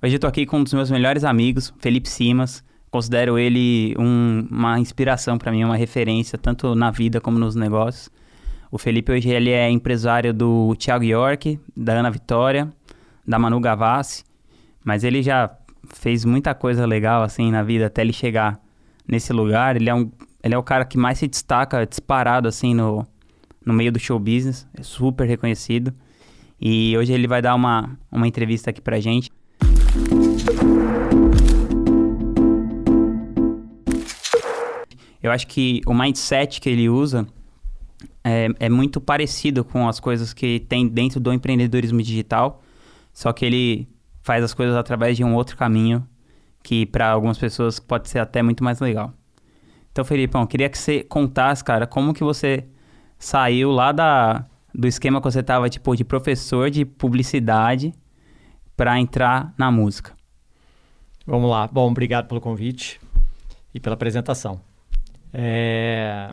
Hoje eu tô aqui com um dos meus melhores amigos, Felipe Simas. Considero ele um, uma inspiração para mim, uma referência, tanto na vida como nos negócios. O Felipe hoje ele é empresário do Thiago York, da Ana Vitória, da Manu Gavassi, mas ele já fez muita coisa legal assim na vida até ele chegar nesse lugar. Ele é, um, ele é o cara que mais se destaca disparado assim no, no meio do show business, é super reconhecido. E hoje ele vai dar uma, uma entrevista aqui pra gente. Eu acho que o mindset que ele usa é, é muito parecido com as coisas que tem dentro do empreendedorismo digital, só que ele faz as coisas através de um outro caminho que para algumas pessoas pode ser até muito mais legal. Então, Felipão, queria que você contasse, cara, como que você saiu lá da, do esquema que você tava, tipo, de professor de publicidade para entrar na música. Vamos lá. Bom, obrigado pelo convite e pela apresentação. É...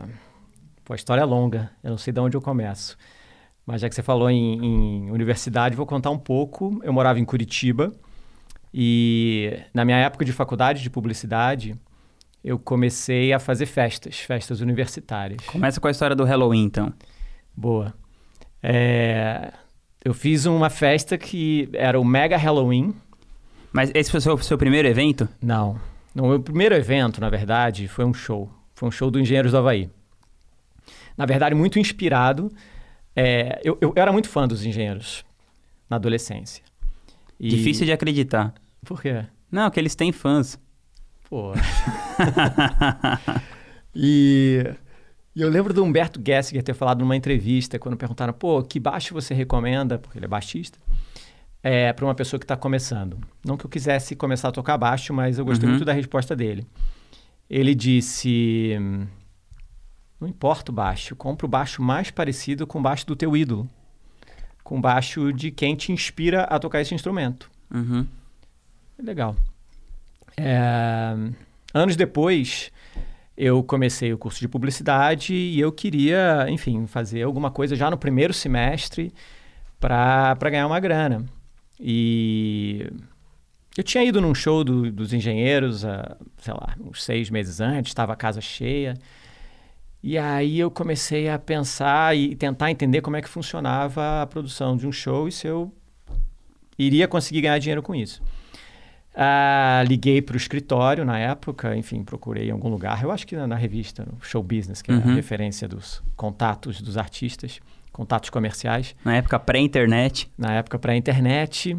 Pô, a história é longa, eu não sei de onde eu começo. Mas já que você falou em, em universidade, vou contar um pouco. Eu morava em Curitiba e na minha época de faculdade de publicidade, eu comecei a fazer festas, festas universitárias. Começa com a história do Halloween, então. Boa. É... Eu fiz uma festa que era o Mega Halloween. Mas esse foi o seu, seu primeiro evento? Não. O meu primeiro evento, na verdade, foi um show. Foi um show do Engenheiros do Havaí. Na verdade, muito inspirado. É... Eu, eu, era muito fã dos engenheiros na adolescência. E... Difícil de acreditar. Por quê? Não, que eles têm fãs. Pô. e, e eu lembro do Humberto Gessinger ter falado numa entrevista, quando perguntaram, pô, que baixo você recomenda, porque ele é baixista, é, para uma pessoa que está começando. Não que eu quisesse começar a tocar baixo, mas eu gostei uhum. muito da resposta dele. Ele disse: Não importa o baixo, compra o baixo mais parecido com o baixo do teu ídolo. Com o baixo de quem te inspira a tocar esse instrumento. Uhum. Legal. É, anos depois, eu comecei o curso de publicidade e eu queria, enfim, fazer alguma coisa já no primeiro semestre para ganhar uma grana. E eu tinha ido num show do, dos engenheiros, uh, sei lá, uns seis meses antes, estava a casa cheia. E aí eu comecei a pensar e tentar entender como é que funcionava a produção de um show e se eu iria conseguir ganhar dinheiro com isso. Uh, liguei para o escritório na época, enfim, procurei em algum lugar. Eu acho que na, na revista, no Show Business, que uhum. é a uhum. referência dos contatos dos artistas, contatos comerciais. Na época pré-internet. Na época pré-internet.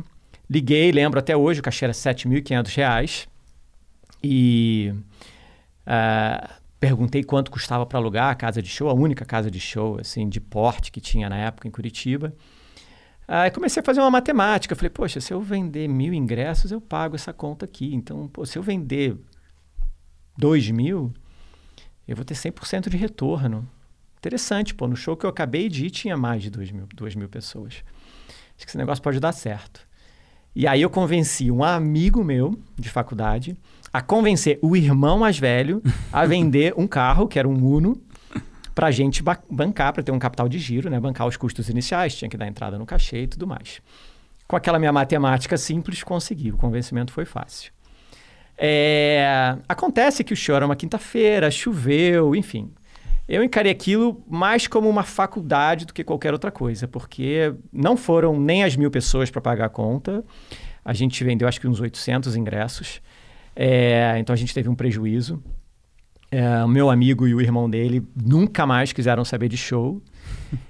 Liguei, lembro até hoje, o cachê era R$ 7.500. E uh, perguntei quanto custava para alugar a casa de show, a única casa de show assim de porte que tinha na época em Curitiba. Aí comecei a fazer uma matemática. Falei, poxa, se eu vender mil ingressos, eu pago essa conta aqui. Então, pô, se eu vender dois mil, eu vou ter 100% de retorno. Interessante, pô. No show que eu acabei de ir, tinha mais de dois mil, duas mil pessoas. Acho que esse negócio pode dar certo. E aí eu convenci um amigo meu de faculdade a convencer o irmão mais velho a vender um carro, que era um Uno, para a gente ba bancar, para ter um capital de giro, né? bancar os custos iniciais, tinha que dar entrada no cachê e tudo mais. Com aquela minha matemática simples, consegui, o convencimento foi fácil. É... Acontece que o show era uma quinta-feira, choveu, enfim. Eu encarei aquilo mais como uma faculdade do que qualquer outra coisa, porque não foram nem as mil pessoas para pagar a conta. A gente vendeu acho que uns 800 ingressos. É... Então a gente teve um prejuízo. É, o meu amigo e o irmão dele nunca mais quiseram saber de show.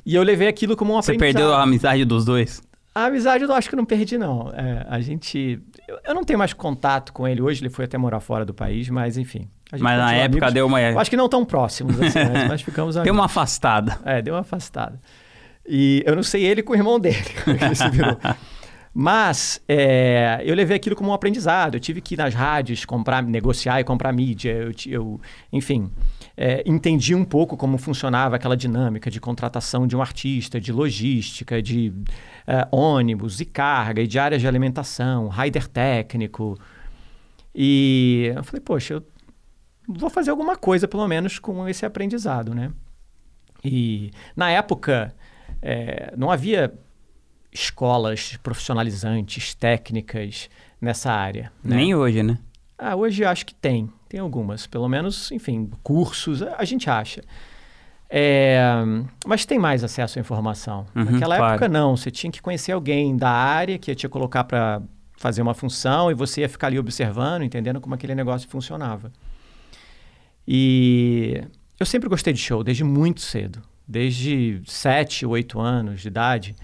E eu levei aquilo como um Você perdeu a amizade dos dois? A amizade eu acho que não perdi, não. É, a gente. Eu, não tenho mais contato com ele hoje, ele foi até morar fora do país, mas enfim. Mas na época amigos. deu uma. Eu acho que não tão próximos, assim, mas, mas ficamos amigos. Deu uma afastada. É, deu uma afastada. E eu não sei ele com o irmão dele, é. Mas é, eu levei aquilo como um aprendizado. Eu tive que ir nas rádios comprar, negociar e comprar mídia. Eu, eu enfim, é, entendi um pouco como funcionava aquela dinâmica de contratação de um artista, de logística, de é, ônibus e carga, e de áreas de alimentação, rider técnico. E eu falei, poxa, eu vou fazer alguma coisa, pelo menos, com esse aprendizado, né? E na época, é, não havia escolas profissionalizantes, técnicas nessa área. Né? Nem hoje, né? Ah, hoje acho que tem. Tem algumas. Pelo menos, enfim, cursos, a gente acha. É, mas tem mais acesso à informação. Uhum, Naquela claro. época, não. Você tinha que conhecer alguém da área que ia te colocar para fazer uma função e você ia ficar ali observando, entendendo como aquele negócio funcionava. E eu sempre gostei de show, desde muito cedo. Desde 7, 8 anos de idade.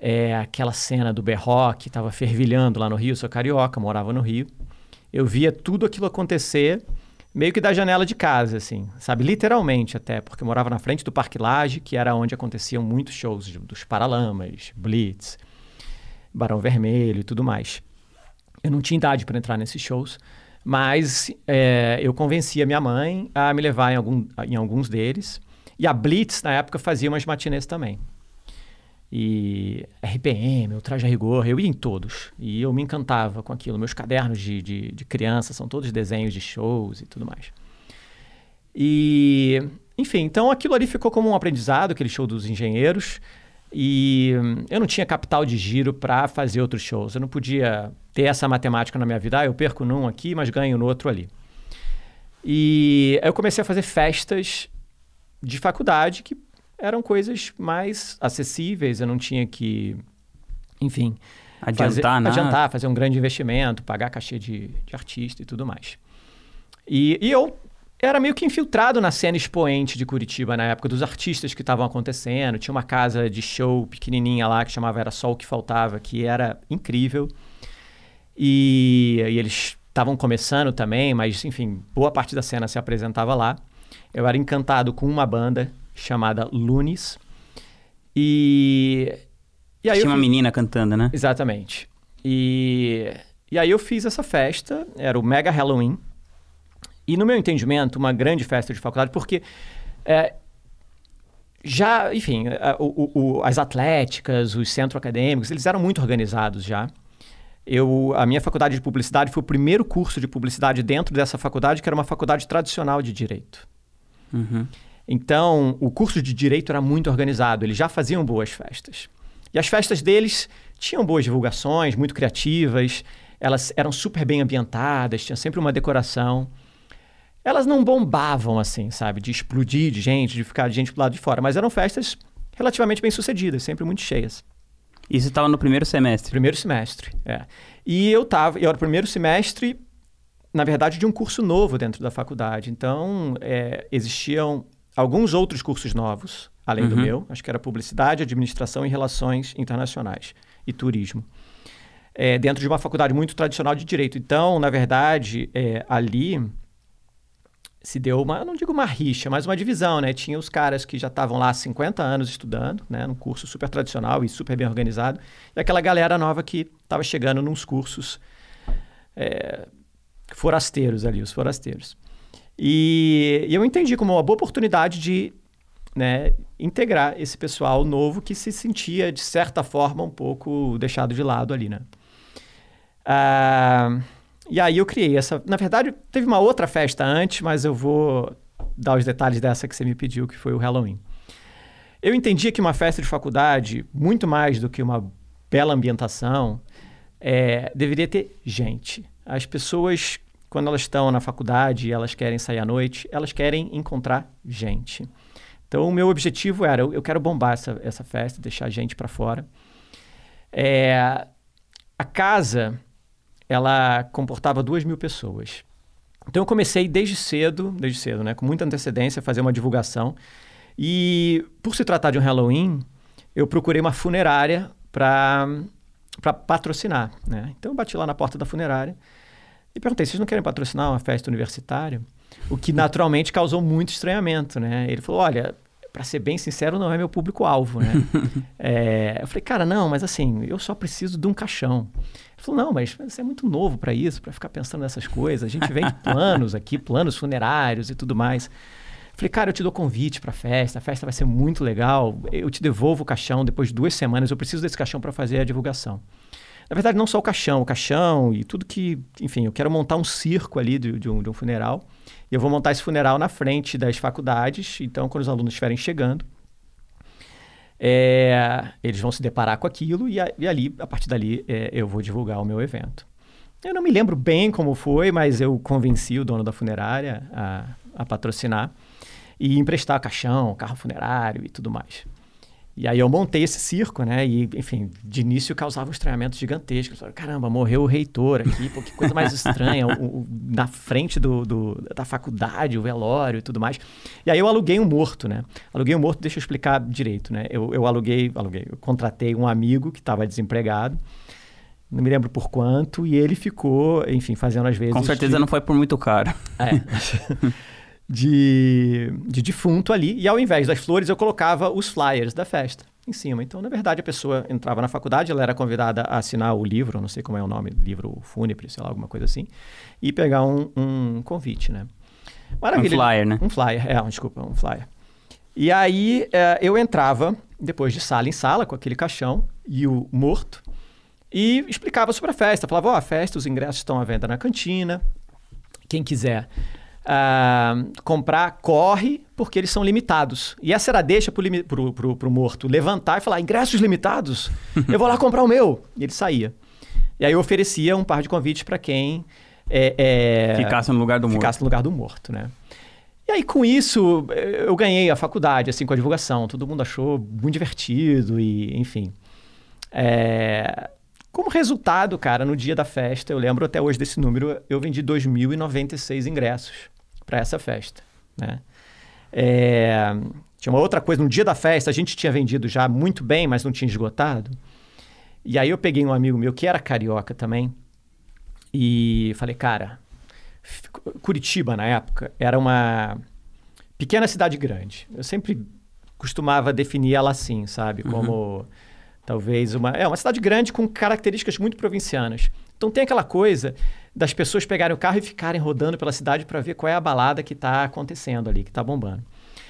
É, aquela cena do Berroque, estava fervilhando lá no Rio, sou carioca, morava no Rio. Eu via tudo aquilo acontecer meio que da janela de casa, assim, sabe? Literalmente até, porque eu morava na frente do Parque Lage, que era onde aconteciam muitos shows dos Paralamas, Blitz, Barão Vermelho e tudo mais. Eu não tinha idade para entrar nesses shows, mas é, eu convenci a minha mãe a me levar em, algum, em alguns deles. E a Blitz, na época, fazia umas matinês também. E RPM, o Traje a Rigor, eu ia em todos. E eu me encantava com aquilo. Meus cadernos de, de, de criança são todos desenhos de shows e tudo mais. E, enfim, então aquilo ali ficou como um aprendizado, aquele show dos engenheiros. E eu não tinha capital de giro para fazer outros shows. Eu não podia ter essa matemática na minha vida. Ah, eu perco num aqui, mas ganho no outro ali. E eu comecei a fazer festas de faculdade que eram coisas mais acessíveis. Eu não tinha que, enfim, Adiantar fazer, nada. adiantar, fazer um grande investimento, pagar cachê de, de artista e tudo mais. E, e eu era meio que infiltrado na cena expoente de Curitiba na época dos artistas que estavam acontecendo. Tinha uma casa de show pequenininha lá que chamava Era Só o que Faltava, que era incrível. E, e eles estavam começando também, mas enfim, boa parte da cena se apresentava lá. Eu era encantado com uma banda chamada Lunes. E, e aí eu Tinha uma fui- menina cantando, né? Exatamente. E, e aí eu fiz essa festa, era o Mega Halloween. E no meu entendimento, uma grande festa de faculdade, porque é, já, enfim, a- o- o- as atléticas, os centros acadêmicos, eles eram muito organizados já. Eu, a minha faculdade de publicidade foi o primeiro curso de publicidade dentro dessa faculdade, que era uma faculdade tradicional de direito. Uhum. Então, o curso de direito era muito organizado, eles já faziam boas festas. E as festas deles tinham boas divulgações, muito criativas, elas eram super bem ambientadas, tinha sempre uma decoração. Elas não bombavam assim, sabe, de explodir de gente, de ficar de gente pro lado de fora, mas eram festas relativamente bem sucedidas, sempre muito cheias. Isso estava no primeiro semestre. Primeiro semestre, é. E eu tava, eu era o primeiro semestre, na verdade, de um curso novo dentro da faculdade. Então, é, existiam alguns outros cursos novos, além do Uhum. meu. Acho que era publicidade, administração e relações internacionais e turismo. É, dentro de uma faculdade muito tradicional de direito. Então, na verdade, é, ali se deu uma, não digo uma rixa, mas uma divisão, né? Tinha os caras que já estavam lá há 50 anos estudando, né? Num curso super tradicional e super bem organizado. E aquela galera nova que estava chegando nos cursos é, forasteiros ali, os forasteiros. E, e eu entendi como uma boa oportunidade de né, integrar esse pessoal novo que se sentia, de certa forma, um pouco deixado de lado ali, né? Ah, e aí eu criei essa. Na verdade, teve uma outra festa antes, mas eu vou dar os detalhes dessa que você me pediu, que foi o Halloween. Eu entendia que uma festa de faculdade, muito mais do que uma bela ambientação, é, deveria ter gente. As pessoas, quando elas estão na faculdade e elas querem sair à noite, elas querem encontrar gente. Então, o meu objetivo era, eu quero bombar essa, essa festa, deixar gente para fora. É, a casa, ela comportava duas mil pessoas. Então, eu comecei desde cedo, desde cedo, né, com muita antecedência, a fazer uma divulgação. E, por se tratar de um Halloween, eu procurei uma funerária para patrocinar. Né? Então, eu bati lá na porta da funerária e perguntei, vocês não querem patrocinar uma festa universitária? O que naturalmente causou muito estranhamento, né? Ele falou, olha, para ser bem sincero, não é meu público-alvo, né? É, eu falei, cara, não, mas assim, eu só preciso de um caixão. Ele falou, não, mas você é muito novo para isso, para ficar pensando nessas coisas. A gente vende planos aqui, planos funerários e tudo mais. Eu falei, cara, eu te dou convite para a festa, a festa vai ser muito legal, eu te devolvo o caixão depois de duas semanas, eu preciso desse caixão para fazer a divulgação. Na verdade, não só o caixão, o caixão e tudo que, enfim, eu quero montar um circo ali de, de, um, de um funeral. E eu vou montar esse funeral na frente das faculdades. Então, quando os alunos estiverem chegando, é, eles vão se deparar com aquilo e, a, e ali, a partir dali, é, eu vou divulgar o meu evento. Eu não me lembro bem como foi, mas eu convenci o dono da funerária a, a patrocinar e emprestar caixão, carro funerário e tudo mais. E aí eu montei esse circo, né? E, enfim, de início causava um estranhamento gigantesco. Falei, Caramba, morreu o reitor aqui, pô, que coisa mais estranha. o, o, na frente do, do, da faculdade, o velório e tudo mais. E aí eu aluguei um morto, né? Aluguei um morto, deixa eu explicar direito, né? Eu, eu aluguei, aluguei, eu contratei um amigo que estava desempregado. Não me lembro por quanto, e ele ficou, enfim, fazendo às vezes. Com certeza de... não foi por muito caro. É. de, de defunto ali, e ao invés das flores eu colocava os flyers da festa em cima. Então, na verdade, a pessoa entrava na faculdade, ela era convidada a assinar o livro, não sei como é o nome, livro fúnebre, sei lá, alguma coisa assim, e pegar um, um convite, né? Maravilha. Um flyer, né? Um flyer, é, um, desculpa, um flyer. E aí é, eu entrava, depois de sala em sala, com aquele caixão e o morto, e explicava sobre a festa. Falava, ó, oh, a festa, os ingressos estão à venda na cantina, quem quiser uh, comprar, corre, porque eles são limitados. E essa era a deixa pro, pro, pro, pro morto levantar e falar: ingressos limitados, eu vou lá comprar o meu. E ele saía. E aí eu oferecia um par de convites para quem. É, é, ficasse no lugar do morto. Ficasse no lugar do morto, né? E aí, com isso, eu ganhei a faculdade, assim, com a divulgação. Todo mundo achou muito divertido e, enfim. É... Como resultado, cara, no dia da festa, eu lembro até hoje desse número, eu vendi 2.096 ingressos para essa festa, né? É, tinha uma outra coisa, no dia da festa a gente tinha vendido já muito bem, mas não tinha esgotado. E aí eu peguei um amigo meu que era carioca também e falei, cara, Curitiba na época era uma pequena cidade grande. Eu sempre costumava definir ela assim, sabe? Uhum. Como uhum. Talvez uma. É uma cidade grande com características muito provincianas. Então tem aquela coisa das pessoas pegarem o carro e ficarem rodando pela cidade para ver qual é a balada que está acontecendo ali, que está bombando.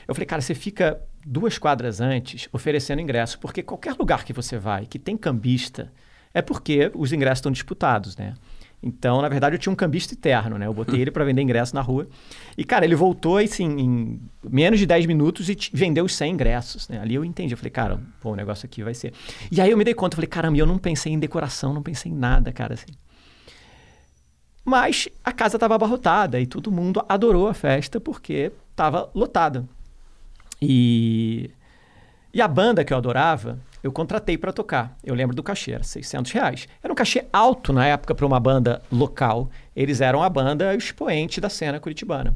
Eu falei, cara, você fica duas quadras antes oferecendo ingresso, porque qualquer lugar que você vai que tem cambista é porque os ingressos estão disputados, né? Então, na verdade, eu tinha um cambista eterno, né? Eu botei ele para vender ingresso na rua. E, cara, ele voltou, assim, em menos de 10 minutos e vendeu os 100 ingressos, né? Ali eu entendi. Eu falei, cara, pô, o negócio aqui vai ser... E aí eu me dei conta, eu falei, caramba, eu não pensei em decoração, não pensei em nada, cara, assim. Mas a casa estava abarrotada e todo mundo adorou a festa porque estava lotada. E, e a banda que eu adorava, eu contratei para tocar. Eu lembro do cachê, era 600 reais. Era um cachê alto na época para uma banda local. Eles eram a banda expoente da cena curitibana.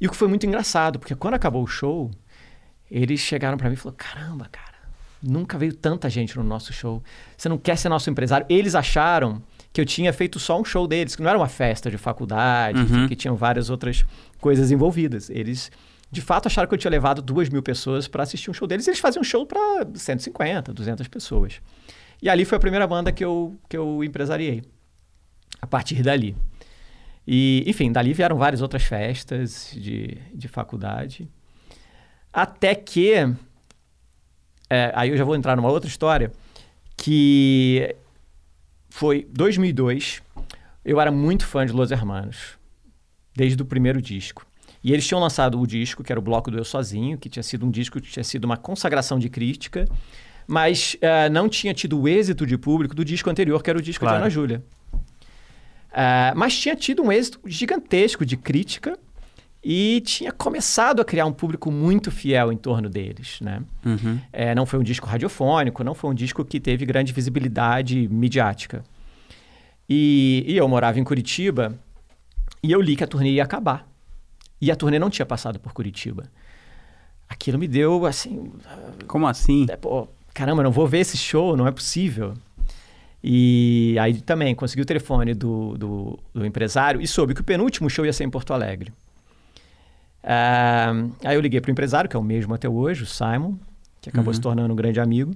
E o que foi muito engraçado, porque quando acabou o show, eles chegaram para mim e falaram: caramba, cara, nunca veio tanta gente no nosso show. Você não quer ser nosso empresário? Eles acharam que eu tinha feito só um show deles, que não era uma festa de faculdade, uhum. que tinham várias outras coisas envolvidas. Eles, de fato, acharam que eu tinha levado duas mil pessoas para assistir um show deles. Eles faziam um show para 150, 200 pessoas. E ali foi a primeira banda que eu, que eu empresariei. A partir dali. E, enfim, dali vieram várias outras festas de, de faculdade. Até que. É, aí eu já vou entrar numa outra história. Que foi 2002. Eu era muito fã de Los Hermanos, desde o primeiro disco. E eles tinham lançado o disco, que era o Bloco do Eu Sozinho, que tinha sido um disco que tinha sido uma consagração de crítica, mas uh, não tinha tido o êxito de público do disco anterior, que era o disco claro. de Ana Júlia. Uh, mas tinha tido um êxito gigantesco de crítica e tinha começado a criar um público muito fiel em torno deles, né? Uhum. É, não foi um disco radiofônico, não foi um disco que teve grande visibilidade midiática. E, e, eu morava em Curitiba e eu li que a turnê ia acabar. E a turnê não tinha passado por Curitiba. Aquilo me deu, assim... Como assim? É, pô, caramba, não vou ver esse show, não é possível. E aí também consegui o telefone do, do, do empresário e soube que o penúltimo show ia ser em Porto Alegre. Uh, aí eu liguei para o empresário, que é o mesmo até hoje, o Simon, que acabou uhum. se tornando um grande amigo.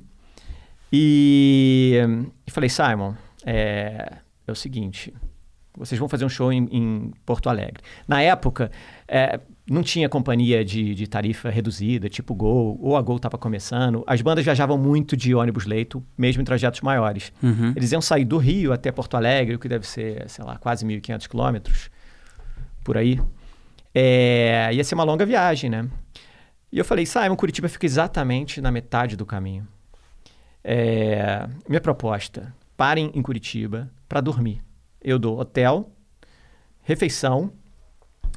E, e falei, Simon, é, é, o seguinte, vocês vão fazer um show em, em Porto Alegre. Na época, é, não tinha companhia de, de, tarifa reduzida, tipo Gol, ou a Gol estava começando. As bandas viajavam muito de ônibus-leito, mesmo em trajetos maiores. Uhum. Eles iam sair do Rio até Porto Alegre, o que deve ser, sei lá, quase 1.500 quilômetros, por aí. É, ia ser uma longa viagem, né? E eu falei, Simon, Curitiba fica exatamente na metade do caminho. É, minha proposta, parem em Curitiba para dormir. Eu dou hotel, refeição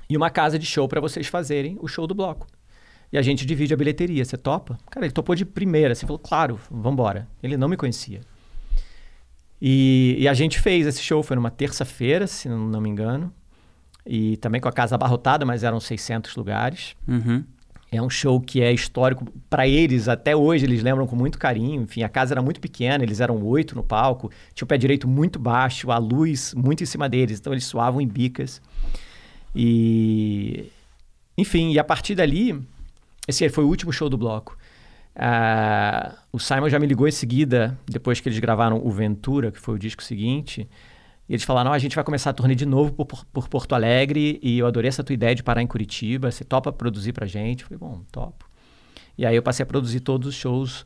e uma casa de show para vocês fazerem o show do bloco. E a gente divide a bilheteria. Você topa? Cara, ele topou de primeira. Você falou, claro, vambora. Ele não me conhecia. E, e a gente fez esse show. Foi numa terça-feira, se não, não, me engano. E também com a casa abarrotada, mas eram 600 lugares. Uhum. É um show que é histórico para eles, até hoje eles lembram com muito carinho. Enfim, a casa era muito pequena, eles eram oito no palco, tinha o pé direito muito baixo, a luz muito em cima deles, então eles suavam em bicas. E. Enfim, e a partir dali, esse foi o último show do bloco. Uh, o Simon já me ligou em seguida, depois que eles gravaram o Ventura, que foi o disco seguinte. E eles falaram: a gente vai começar a turnê de novo por, por, Porto Alegre e eu adorei essa tua ideia de parar em Curitiba. Você topa produzir pra gente? Eu falei: bom, topo. E aí eu passei a produzir todos os shows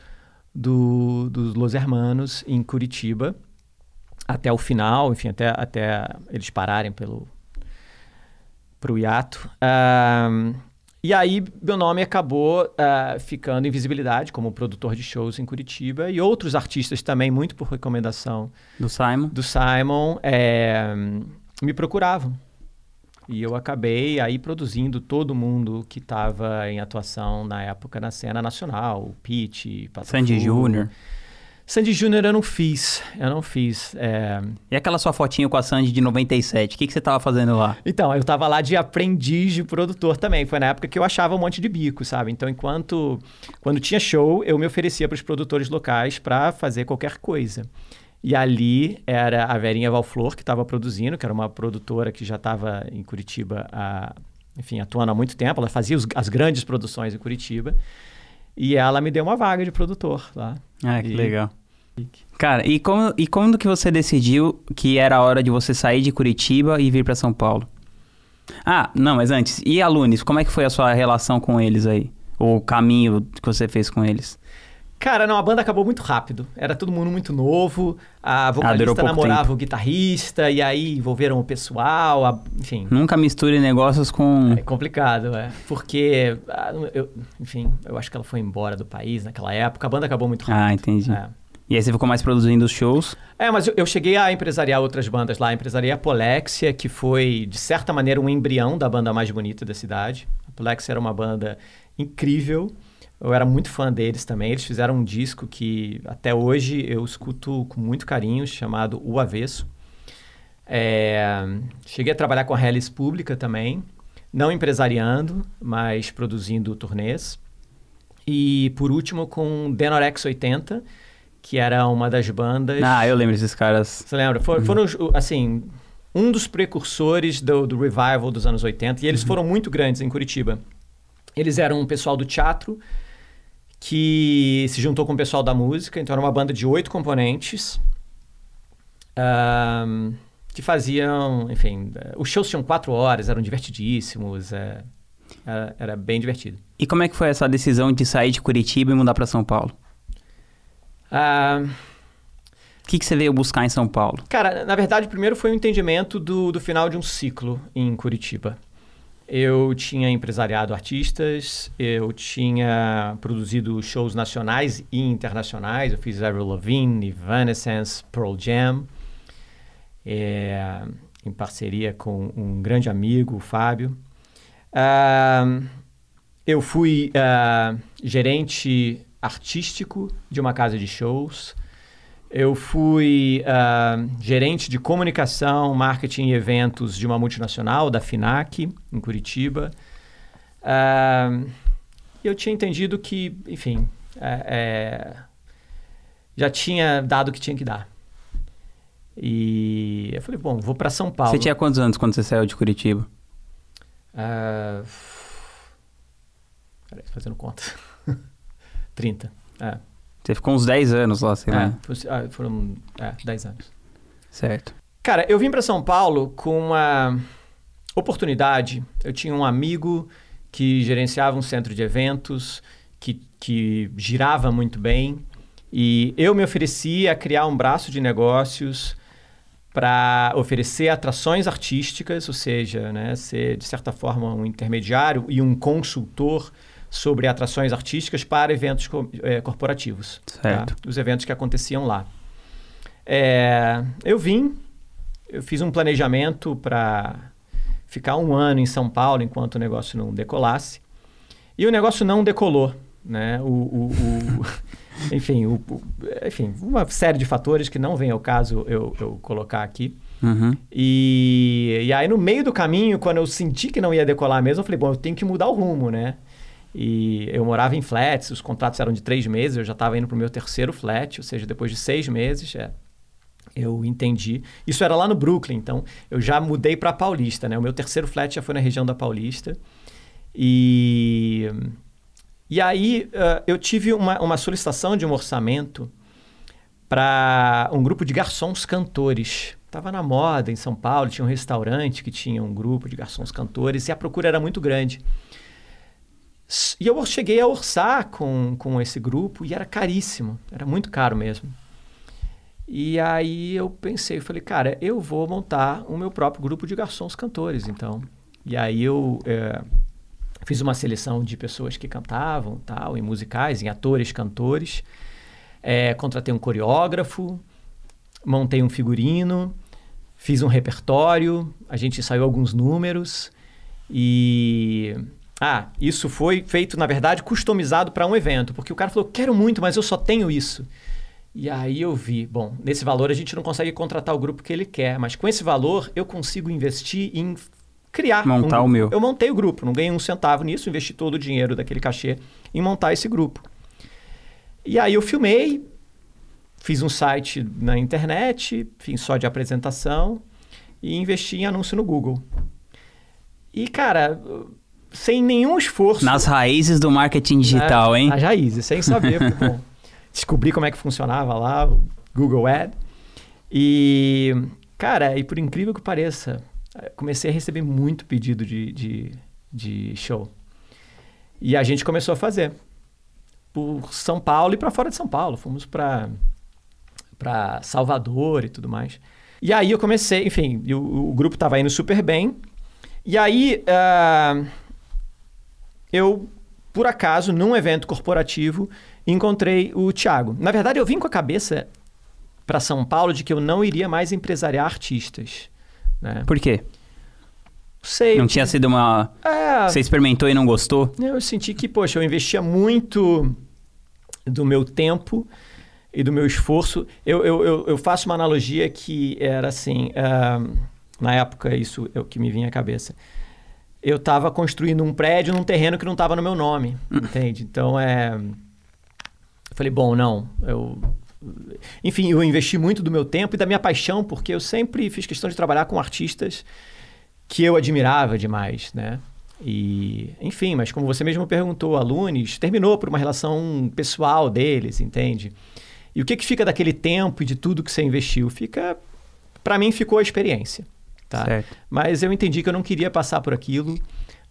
do, dos Los Hermanos em Curitiba até o final, enfim, até, até eles pararem pelo pro hiato. Uh, e aí, meu nome acabou uh, ficando em visibilidade como produtor de shows em Curitiba e outros artistas também, muito por recomendação do Simon, do Simon é, me procuravam. E eu acabei aí produzindo todo mundo que estava em atuação na época na cena nacional, o Pete, Sandy Júnior. Sandy Júnior eu não fiz, eu não fiz. É... E aquela sua fotinha com a Sandy de 97, o que, que você estava fazendo lá? Então, eu estava lá de aprendiz de produtor também, foi na época que eu achava um monte de bico, sabe? Então, enquanto, quando tinha show, eu me oferecia para os produtores locais para fazer qualquer coisa. E ali era a Verinha Valflor que estava produzindo, que era uma produtora que já estava em Curitiba, a, enfim, atuando há muito tempo, ela fazia os, as grandes produções em Curitiba. E ela me deu uma vaga de produtor lá. Ah, que e... legal. Cara, e como, e como que você decidiu que era a hora de você sair de Curitiba e vir para São Paulo? Ah, não, mas antes, e alunos, como é que foi a sua relação com eles aí? O caminho que você fez com eles? Cara, não, a banda acabou muito rápido. Era todo mundo muito novo. A vocalista ah, namorava tempo. o guitarrista, e aí envolveram o pessoal, a, enfim. Nunca misture negócios com. É complicado, é. Porque, ah, eu, enfim, eu acho que ela foi embora do país naquela época. A banda acabou muito rápido. Ah, entendi. É. E aí você ficou mais produzindo os shows? É, mas eu, eu cheguei a empresariar outras bandas lá. Empresariei a Polexia, que foi, de certa maneira, um embrião da banda mais bonita da cidade. A Polexia era uma banda incrível. Eu era muito fã deles também. Eles fizeram um disco que até hoje eu escuto com muito carinho, chamado O Avesso. É, cheguei a trabalhar com a Hellis Pública também, não empresariando, mas produzindo turnês. E por último com Denorex 80, que era uma das bandas. Ah, eu lembro desses caras. Você lembra? For, uhum. Foram, assim, um dos precursores do, do, revival dos anos 80, e eles uhum. foram muito grandes em Curitiba. Eles eram um pessoal do teatro, que se juntou com o pessoal da música, então era uma banda de oito componentes. Que faziam, enfim, os shows tinham quatro horas, eram divertidíssimos, é, era, era, bem divertido. E como é que foi essa decisão de sair de Curitiba e mudar para São Paulo? Uh, o que, que você veio buscar em São Paulo? Cara, na verdade, primeiro foi o um entendimento do, do final de um ciclo em Curitiba. Eu tinha empresariado artistas, eu tinha produzido shows nacionais e internacionais. Eu fiz Avril Lavigne, Evanescence, Pearl Jam, é, em parceria com um grande amigo, o Fábio. Uh, eu fui uh, gerente artístico de uma casa de shows. Eu fui uh, gerente de comunicação, marketing e eventos de uma multinacional, da FINAC, em Curitiba. Uh, eu tinha entendido que, enfim, é, é, já tinha dado o que tinha que dar. E eu falei, bom, vou para São Paulo. Você tinha quantos anos quando você saiu de Curitiba? Uh, peraí, fazendo conta. 30, é. Você ficou uns 10 anos lá, sei é, lá. Ah, foram é, 10 anos. Certo. Cara, eu vim para São Paulo com uma oportunidade. Eu tinha um amigo que gerenciava um centro de eventos, que, que girava muito bem. E eu me ofereci a criar um braço de negócios para oferecer atrações artísticas, ou seja, né, ser, de certa forma, um intermediário e um consultor sobre atrações artísticas para eventos co é, corporativos. Certo. Tá? Os eventos que aconteciam lá. É, eu vim, eu fiz um planejamento para ficar um ano em São Paulo enquanto o negócio não decolasse. E o negócio não decolou. Né? O, o, o enfim, o, enfim, uma série de fatores que não vem ao caso eu, eu colocar aqui. Uhum. E, e aí, no meio do caminho, quando eu senti que não ia decolar mesmo, eu falei, bom, eu tenho que mudar o rumo, né? E eu morava em flats, os contratos eram de três meses, eu já estava indo para o meu terceiro flat, ou seja, depois de seis meses, é, eu entendi. Isso era lá no Brooklyn, então eu já mudei para Paulista, né? O meu terceiro flat já foi na região da Paulista. E, e aí uh, eu tive uma, uma solicitação de um orçamento para um grupo de garçons cantores estava na moda em São Paulo, tinha um restaurante que tinha um grupo de garçons cantores e a procura era muito grande. E eu cheguei a orçar com, com esse grupo e era caríssimo, era muito caro mesmo. E aí eu pensei, falei, cara, eu vou montar o meu próprio grupo de garçons cantores, então. E aí eu é, fiz uma seleção de pessoas que cantavam, tal, em musicais, em atores, cantores. É, contratei um coreógrafo, montei um figurino, Fiz um repertório, a gente saiu alguns números e. Ah, isso foi feito, na verdade, customizado para um evento, porque o cara falou: quero muito, mas eu só tenho isso. E aí eu vi, bom, nesse valor a gente não consegue contratar o grupo que ele quer, mas com esse valor eu consigo investir em criar. Montar um, o meu. Eu montei o grupo, não ganhei um centavo nisso, investi todo o dinheiro daquele cachê em montar esse grupo. E aí eu filmei, Fiz um site na internet, fiz só de apresentação e investi em anúncio no Google. E, cara, sem nenhum esforço. Nas raízes do marketing digital, né? hein? Nas raízes, sem saber. porque, bom, descobri como é que funcionava lá, o Google Ad. E, cara, e por incrível que pareça, comecei a receber muito pedido de, de, de show. E a gente começou a fazer. Por São Paulo e para fora de São Paulo. Fomos para para Salvador e tudo mais. E aí eu comecei, enfim, o, o grupo estava indo super bem. E aí uh, eu, por acaso, num evento corporativo, encontrei o Thiago. Na verdade, eu vim com a cabeça para São Paulo de que eu não iria mais empresariar artistas. Né? Por quê? Sei. Não tinha sido uma. É, Você experimentou e não gostou? eu senti que, poxa, eu investia muito do meu tempo e do meu esforço. Eu, eu, eu, eu faço uma analogia que era assim, uh, na época isso é o que me vinha à cabeça. Eu estava construindo um prédio num terreno que não estava no meu nome, entende? Então, é... Eu falei, bom, não, eu... Enfim, eu investi muito do meu tempo e da minha paixão, porque eu sempre fiz questão de trabalhar com artistas que eu admirava demais, né? E, enfim, mas como você mesmo perguntou, alunos, terminou por uma relação pessoal deles, entende? E o que, que fica daquele tempo e de tudo que você investiu? Fica. Para mim, ficou a experiência. Tá? Certo. Mas eu entendi que eu não queria passar por aquilo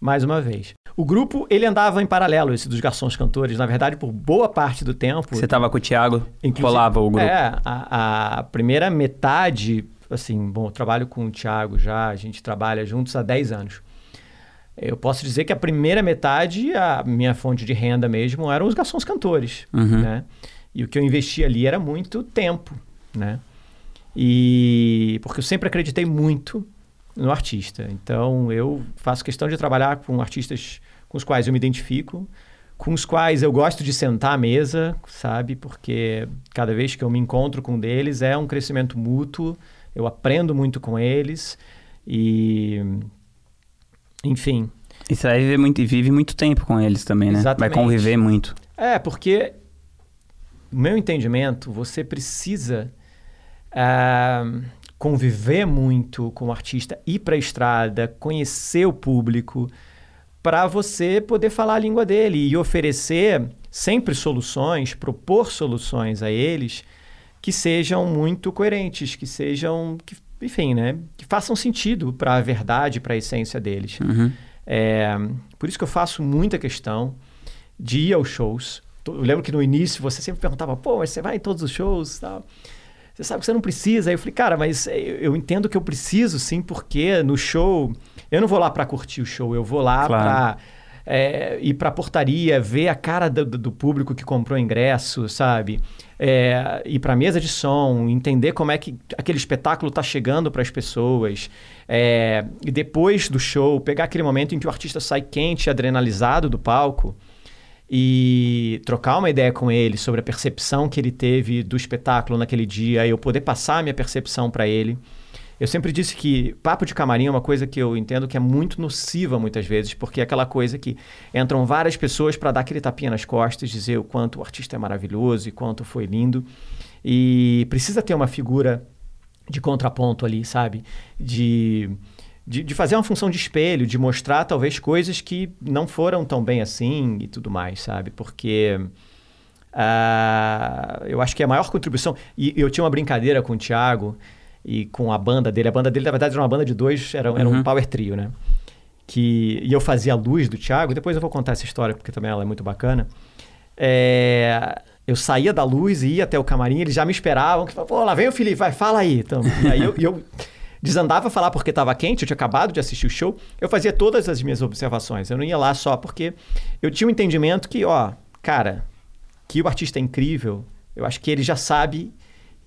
mais uma vez. O grupo, ele andava em paralelo, esse dos garçons cantores, na verdade, por boa parte do tempo. Você estava com o Thiago, colava o grupo. É, a, a primeira metade, assim, bom, eu trabalho com o Thiago já, a gente trabalha juntos há 10 anos. Eu posso dizer que a primeira metade, a minha fonte de renda mesmo, eram os garçons cantores, Uhum. né? E o que eu investi ali era muito tempo, né? E porque eu sempre acreditei muito no artista. Então eu faço questão de trabalhar com artistas com os quais eu me identifico, com os quais eu gosto de sentar à mesa, sabe? Porque cada vez que eu me encontro com um deles é um crescimento mútuo, eu aprendo muito com eles e enfim, E você vai viver muito, e vive muito tempo com eles também, né? Exatamente. Vai conviver muito. É, porque, no meu entendimento, você precisa ah, conviver muito com o artista, ir para a estrada, conhecer o público, para você poder falar a língua dele e oferecer sempre soluções, propor soluções a eles que sejam muito coerentes, que sejam, que, enfim, né, que façam sentido para a verdade, para a essência deles. Uhum. É, por isso que eu faço muita questão de ir aos shows. Eu lembro que no início você sempre perguntava, pô, mas você vai em todos os shows e tal. Você sabe que você não precisa. Aí eu falei, cara, mas eu eu entendo que eu preciso sim, porque no show eu não vou lá para curtir o show, eu vou lá Claro. para é, ir para a portaria, ver a cara do, do, público que comprou ingresso, sabe? É, ir para a mesa de som, entender como é que aquele espetáculo está chegando para as pessoas. É, e depois do show, pegar aquele momento em que o artista sai quente, adrenalizado do palco e trocar uma ideia com ele sobre a percepção que ele teve do espetáculo naquele dia, e eu poder passar a minha percepção para ele. Eu sempre disse que papo de camarim é uma coisa que eu entendo que é muito nociva muitas vezes, porque é aquela coisa que entram várias pessoas para dar aquele tapinha nas costas, dizer o quanto o artista é maravilhoso e quanto foi lindo. E precisa ter uma figura de contraponto ali, sabe? De, de, de, fazer uma função de espelho, de mostrar talvez coisas que não foram tão bem assim e tudo mais, sabe? Porque uh, eu acho que a maior contribuição. E eu tinha uma brincadeira com o Thiago e com a banda dele. A banda dele, na verdade, era uma banda de dois, era, era uhum. um power trio, né? Que, e eu fazia a luz do Thiago, depois eu vou contar essa história porque também ela é muito bacana. É, eu saía da luz e ia até o camarim, eles já me esperavam, que pô, lá vem o Felipe, vai, fala aí. Então, aí eu, eu desandava a falar porque estava quente, eu tinha acabado de assistir o show, eu fazia todas as minhas observações. Eu não ia lá só porque eu tinha um entendimento que, ó, cara, que o artista é incrível, eu acho que ele já sabe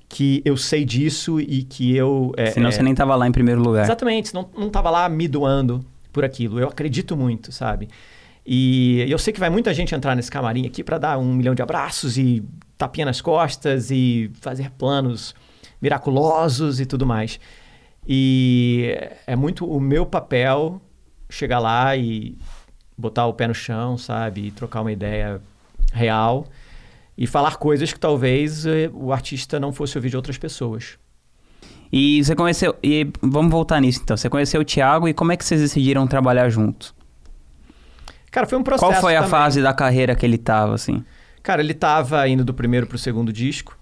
que eu sei disso e que eu. É, Senão é... você nem estava lá em primeiro lugar. Exatamente, não, não tava lá me doando por aquilo. Eu acredito muito, sabe? E eu sei que vai muita gente entrar nesse camarim aqui para dar um milhão de abraços e tapinha nas costas e fazer planos miraculosos e tudo mais. E é muito o meu papel chegar lá e botar o pé no chão, sabe? E trocar uma ideia real e falar coisas que talvez eh, o artista não fosse ouvir de outras pessoas. E você conheceu. E vamos voltar nisso então. Você conheceu o Thiago e como é que vocês decidiram trabalhar juntos? Cara, foi um processo. Qual foi a também. fase da carreira que ele tava, assim? Cara, ele tava indo do primeiro pro segundo disco,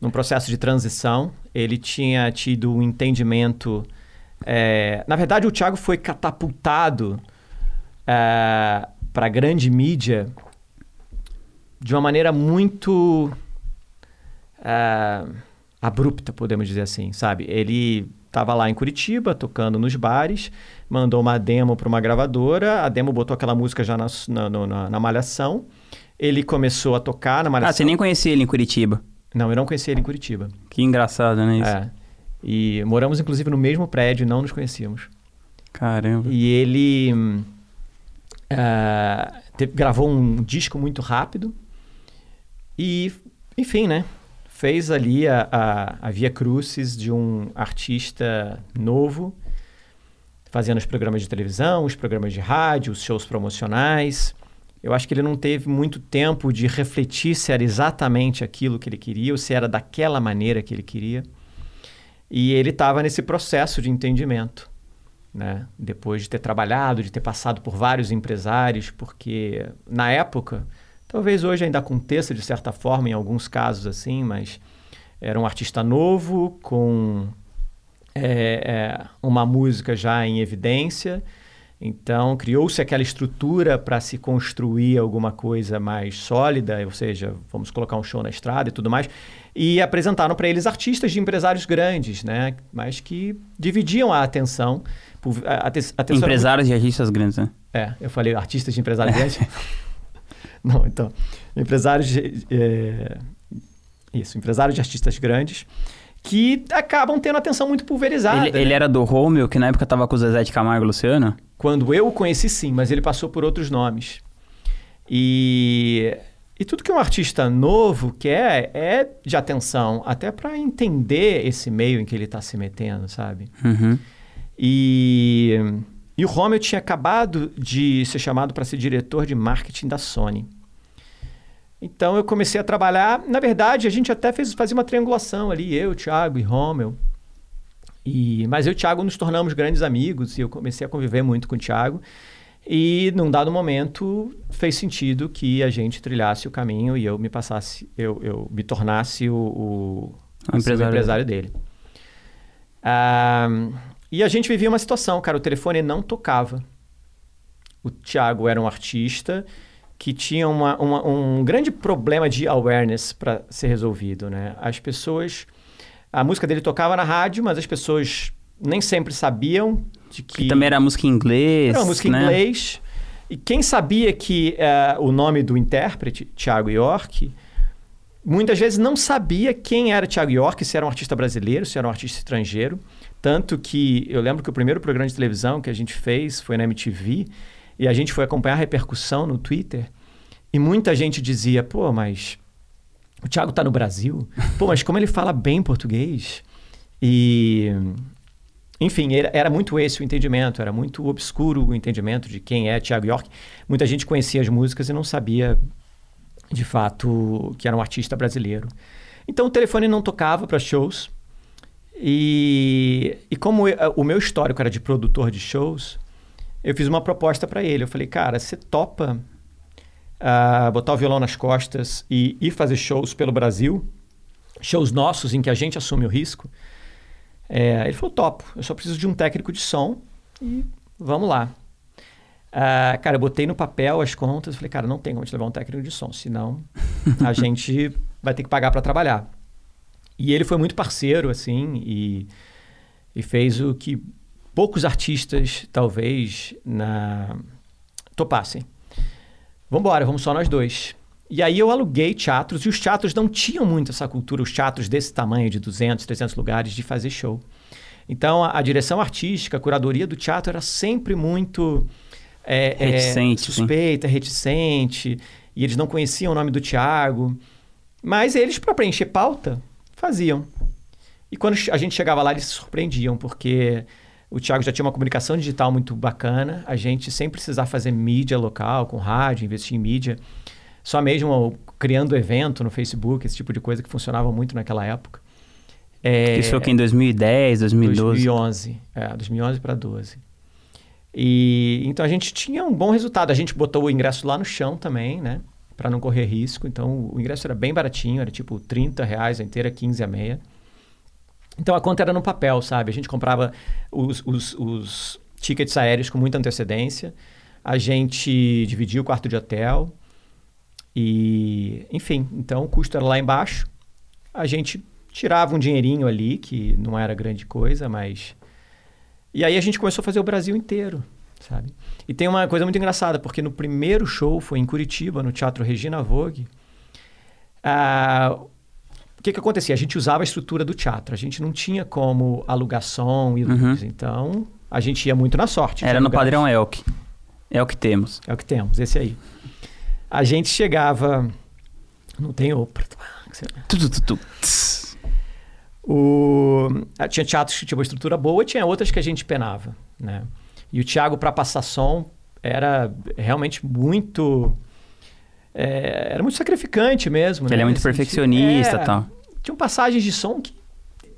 num processo de transição. Ele tinha tido um entendimento. É... Na verdade, o Thiago foi catapultado é... para a grande mídia de uma maneira muito uh, abrupta, podemos dizer assim, sabe? Ele estava lá em Curitiba, tocando nos bares, mandou uma demo para uma gravadora, a demo botou aquela música já na, na, na, na, Malhação, ele começou a tocar na Malhação. Ah, você nem conhecia ele em Curitiba? Não, eu não conhecia ele em Curitiba. Que engraçado, né? Isso? É. E moramos, inclusive, no mesmo prédio, não nos conhecíamos. Caramba. E ele uh, teve, gravou um disco muito rápido, e, enfim, né? Fez ali a, a, a Via Crucis de um artista novo, fazendo os programas de televisão, os programas de rádio, os shows promocionais. Eu acho que ele não teve muito tempo de refletir se era exatamente aquilo que ele queria ou se era daquela maneira que ele queria. E ele estava nesse processo de entendimento, né? Depois de ter trabalhado, de ter passado por vários empresários, porque na época Talvez hoje ainda aconteça de certa forma, em alguns casos assim, mas era um artista novo, com é, é, uma música já em evidência. Então, criou-se aquela estrutura para se construir alguma coisa mais sólida, ou seja, vamos colocar um show na estrada e tudo mais. E apresentaram para eles artistas de empresários grandes, né? Mas que dividiam a atenção. A, a, empresários de artistas grandes, né? É, eu falei artistas de empresários grandes. Não, então, empresários de, é, isso, empresários de artistas grandes que acabam tendo atenção muito pulverizada. Ele, né? ele era do Romeo, que na época estava com o Zezé de Camargo e Luciano? Quando eu o conheci, sim, mas ele passou por outros nomes. E, e tudo que um artista novo quer é de atenção, até para entender esse meio em que ele está se metendo, sabe? Uhum. E e o Romeo tinha acabado de ser chamado para ser diretor de marketing da Sony. Então eu comecei a trabalhar. Na verdade, a gente até fez fazia uma triangulação ali, eu, Thiago e Romeu. E, mas eu e o Thiago nos tornamos grandes amigos e eu comecei a conviver muito com o Thiago. E num dado momento fez sentido que a gente trilhasse o caminho e eu me passasse, eu, eu me tornasse o, o, o empresário, empresário dele. Ah, e a gente vivia uma situação, cara, o telefone não tocava. O Thiago era um artista que tinha uma, uma, um grande problema de awareness para ser resolvido, né? As pessoas... A música dele tocava na rádio, mas as pessoas nem sempre sabiam de que... que também era música em inglês, Era música né? em inglês. E quem sabia que uh, o nome do intérprete, Thiago York, muitas vezes não sabia quem era Thiago York, se era um artista brasileiro, se era um artista estrangeiro. Tanto que eu lembro que o primeiro programa de televisão que a gente fez foi na MTV e a gente foi acompanhar a repercussão no Twitter e muita gente dizia: pô, mas o Thiago está no Brasil? Pô, mas como ele fala bem português? E enfim, era, era, muito esse o entendimento, era muito obscuro o entendimento de quem é Thiago York. Muita gente conhecia as músicas e não sabia, de fato, que era um artista brasileiro. Então o telefone não tocava para shows. E, e como eu, o meu histórico era de produtor de shows, eu fiz uma proposta para ele. Eu falei, cara, você topa uh, botar o violão nas costas e ir fazer shows pelo Brasil? Shows nossos em que a gente assume o risco? É, ele falou, topo, eu só preciso de um técnico de som e vamos lá. Uh, cara, eu botei no papel as contas, falei, cara, não tem como te levar um técnico de som, senão a gente vai ter que pagar para trabalhar. E ele foi muito parceiro, assim, e, e fez o que poucos artistas, talvez, na... topassem. Vamos embora, vamos só nós dois. E aí eu aluguei teatros e os teatros não tinham muito essa cultura, os teatros desse tamanho, de 200, 300 lugares, de fazer show. Então a, a direção artística, a curadoria do teatro era sempre muito é, reticente, é, suspeita, sim. reticente, e eles não conheciam o nome do Tiago. Mas eles, para preencher pauta, faziam. E quando a gente chegava lá, eles se surpreendiam, porque o Thiago já tinha uma comunicação digital muito bacana, a gente sem precisar fazer mídia local, com rádio, investir em mídia só mesmo criando evento no Facebook, esse tipo de coisa que funcionava muito naquela época. É, Isso foi aqui em 2010, 2012? 2011, é, 2011 para 12. E então a gente tinha um bom resultado. A gente botou o ingresso lá no chão também, né? Para não correr risco. Então o ingresso era bem baratinho, era tipo 30 reais a inteira, 15 a meia. Então a conta era no papel, sabe? A gente comprava os, os, os tickets aéreos com muita antecedência. A gente dividia o quarto de hotel. E, enfim, então o custo era lá embaixo. A gente tirava um dinheirinho ali, que não era grande coisa, mas. E aí a gente começou a fazer o Brasil inteiro, sabe? E tem uma coisa muito engraçada, porque no primeiro show foi em Curitiba, no Teatro Regina Vogue. O que, que acontecia? A gente usava a estrutura do teatro, a gente não tinha como alugar som e luz, uhum. então a gente ia muito na sorte. Era no padrão Elk. É o que temos. É o que temos, esse aí a gente chegava. Não tem o. O, tinha teatros que tinham uma estrutura boa tinha outras que a gente penava. Né? E o Thiago, para passar som, era realmente muito. É, era muito sacrificante mesmo. Ele né? é muito perfeccionista e é, tal. Tinham passagens de som que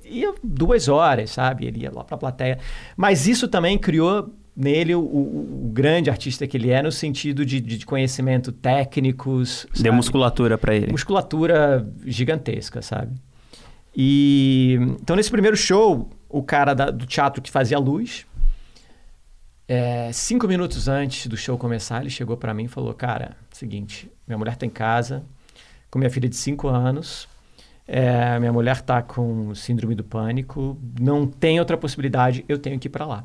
ia duas horas, sabe? Ele ia lá para a plateia. Mas isso também criou nele o, o, o, grande artista que ele é no sentido de, de conhecimento técnicos. Sabe? Deu musculatura para ele. Musculatura gigantesca, sabe? E então nesse primeiro show, o cara da, do teatro que fazia luz, é, cinco minutos antes do show começar, ele chegou para mim e falou: Cara, seguinte, minha mulher tá em casa com minha filha de cinco anos. É, minha mulher tá com síndrome do pânico, não tem outra possibilidade, eu tenho que ir para lá.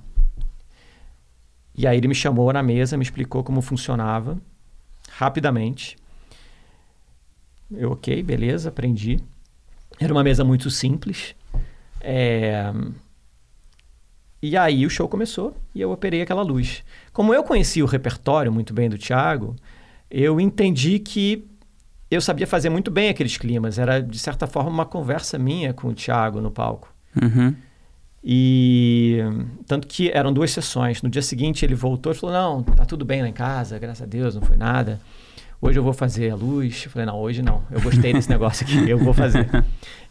E aí ele me chamou na mesa, me explicou como funcionava rapidamente. Eu, ok, beleza, aprendi. Era uma mesa muito simples. É... E aí o show começou e eu operei aquela luz. Como eu conhecia o repertório muito bem do Thiago, eu entendi que eu sabia fazer muito bem aqueles climas. Era, de certa forma, uma conversa minha com o Thiago no palco. Uhum. E tanto que eram duas sessões. No dia seguinte ele voltou e falou: Não, tá tudo bem lá em casa, graças a Deus, não foi nada. Hoje eu vou fazer a luz. Eu falei: Não, hoje não. Eu gostei desse negócio aqui, eu vou fazer.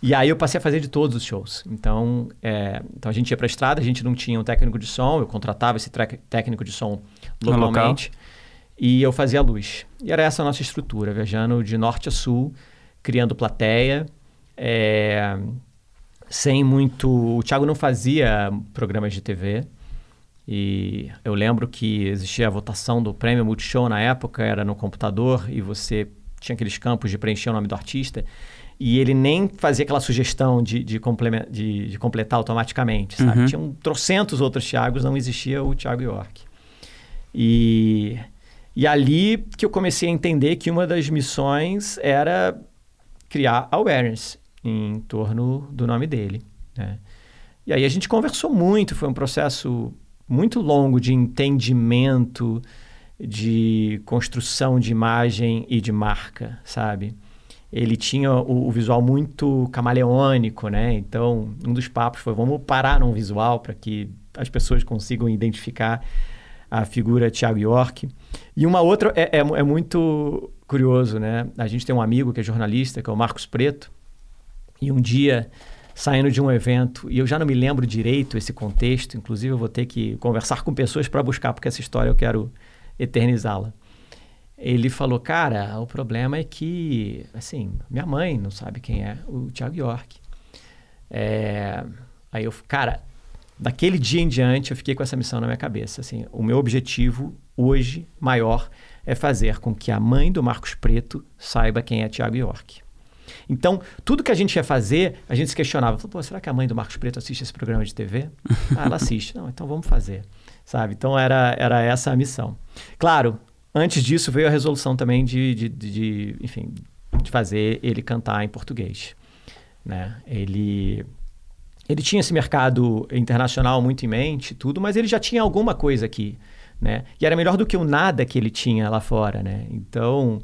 E aí eu passei a fazer de todos os shows. Então, é, então a gente ia para a estrada, a gente não tinha um técnico de som, eu contratava esse técnico de som localmente e eu fazia a luz. E era essa a nossa estrutura, viajando de norte a sul, criando plateia. É, sem muito. O Thiago não fazia programas de TV. E eu lembro que existia a votação do prêmio Multishow na época, era no computador, e você tinha aqueles campos de preencher o nome do artista. E ele nem fazia aquela sugestão de, de, de, de completar automaticamente, sabe? Uhum. Tinham trocentos outros Thiagos, não existia o Thiago York. E, E ali que eu comecei a entender que uma das missões era criar awareness em torno do nome dele. Né? E aí a gente conversou muito, foi um processo muito longo de entendimento, de construção de imagem e de marca, sabe? Ele tinha o, o, visual muito camaleônico, né? Então, um dos papos foi: vamos parar num visual para que as pessoas consigam identificar a figura Tiago York. E uma outra é, é, é, muito curioso, né? A gente tem um amigo que é jornalista, que é o Marcos Preto, e um dia saindo de um evento, e eu já não me lembro direito esse contexto, inclusive eu vou ter que conversar com pessoas para buscar, porque essa história eu quero eternizá-la. Ele falou, cara, o problema é que, assim, minha mãe não sabe quem é o Thiago York. É... Aí eu, cara, daquele dia em diante eu fiquei com essa missão na minha cabeça. Assim, o meu objetivo hoje maior é fazer com que a mãe do Marcos Preto saiba quem é Thiago York. Então, tudo que a gente ia fazer, a gente se questionava. Falou, será que a mãe do Marcos Preto assiste esse programa de TV? ah, ela assiste. Não, então vamos fazer. Sabe? Então, era, era essa a missão. Claro, antes disso veio a resolução também de, de, de, de enfim, de fazer ele cantar em português. Né? Ele ele tinha esse mercado internacional muito em mente, tudo, mas ele já tinha alguma coisa aqui, né? E era melhor do que o nada que ele tinha lá fora, né? Então,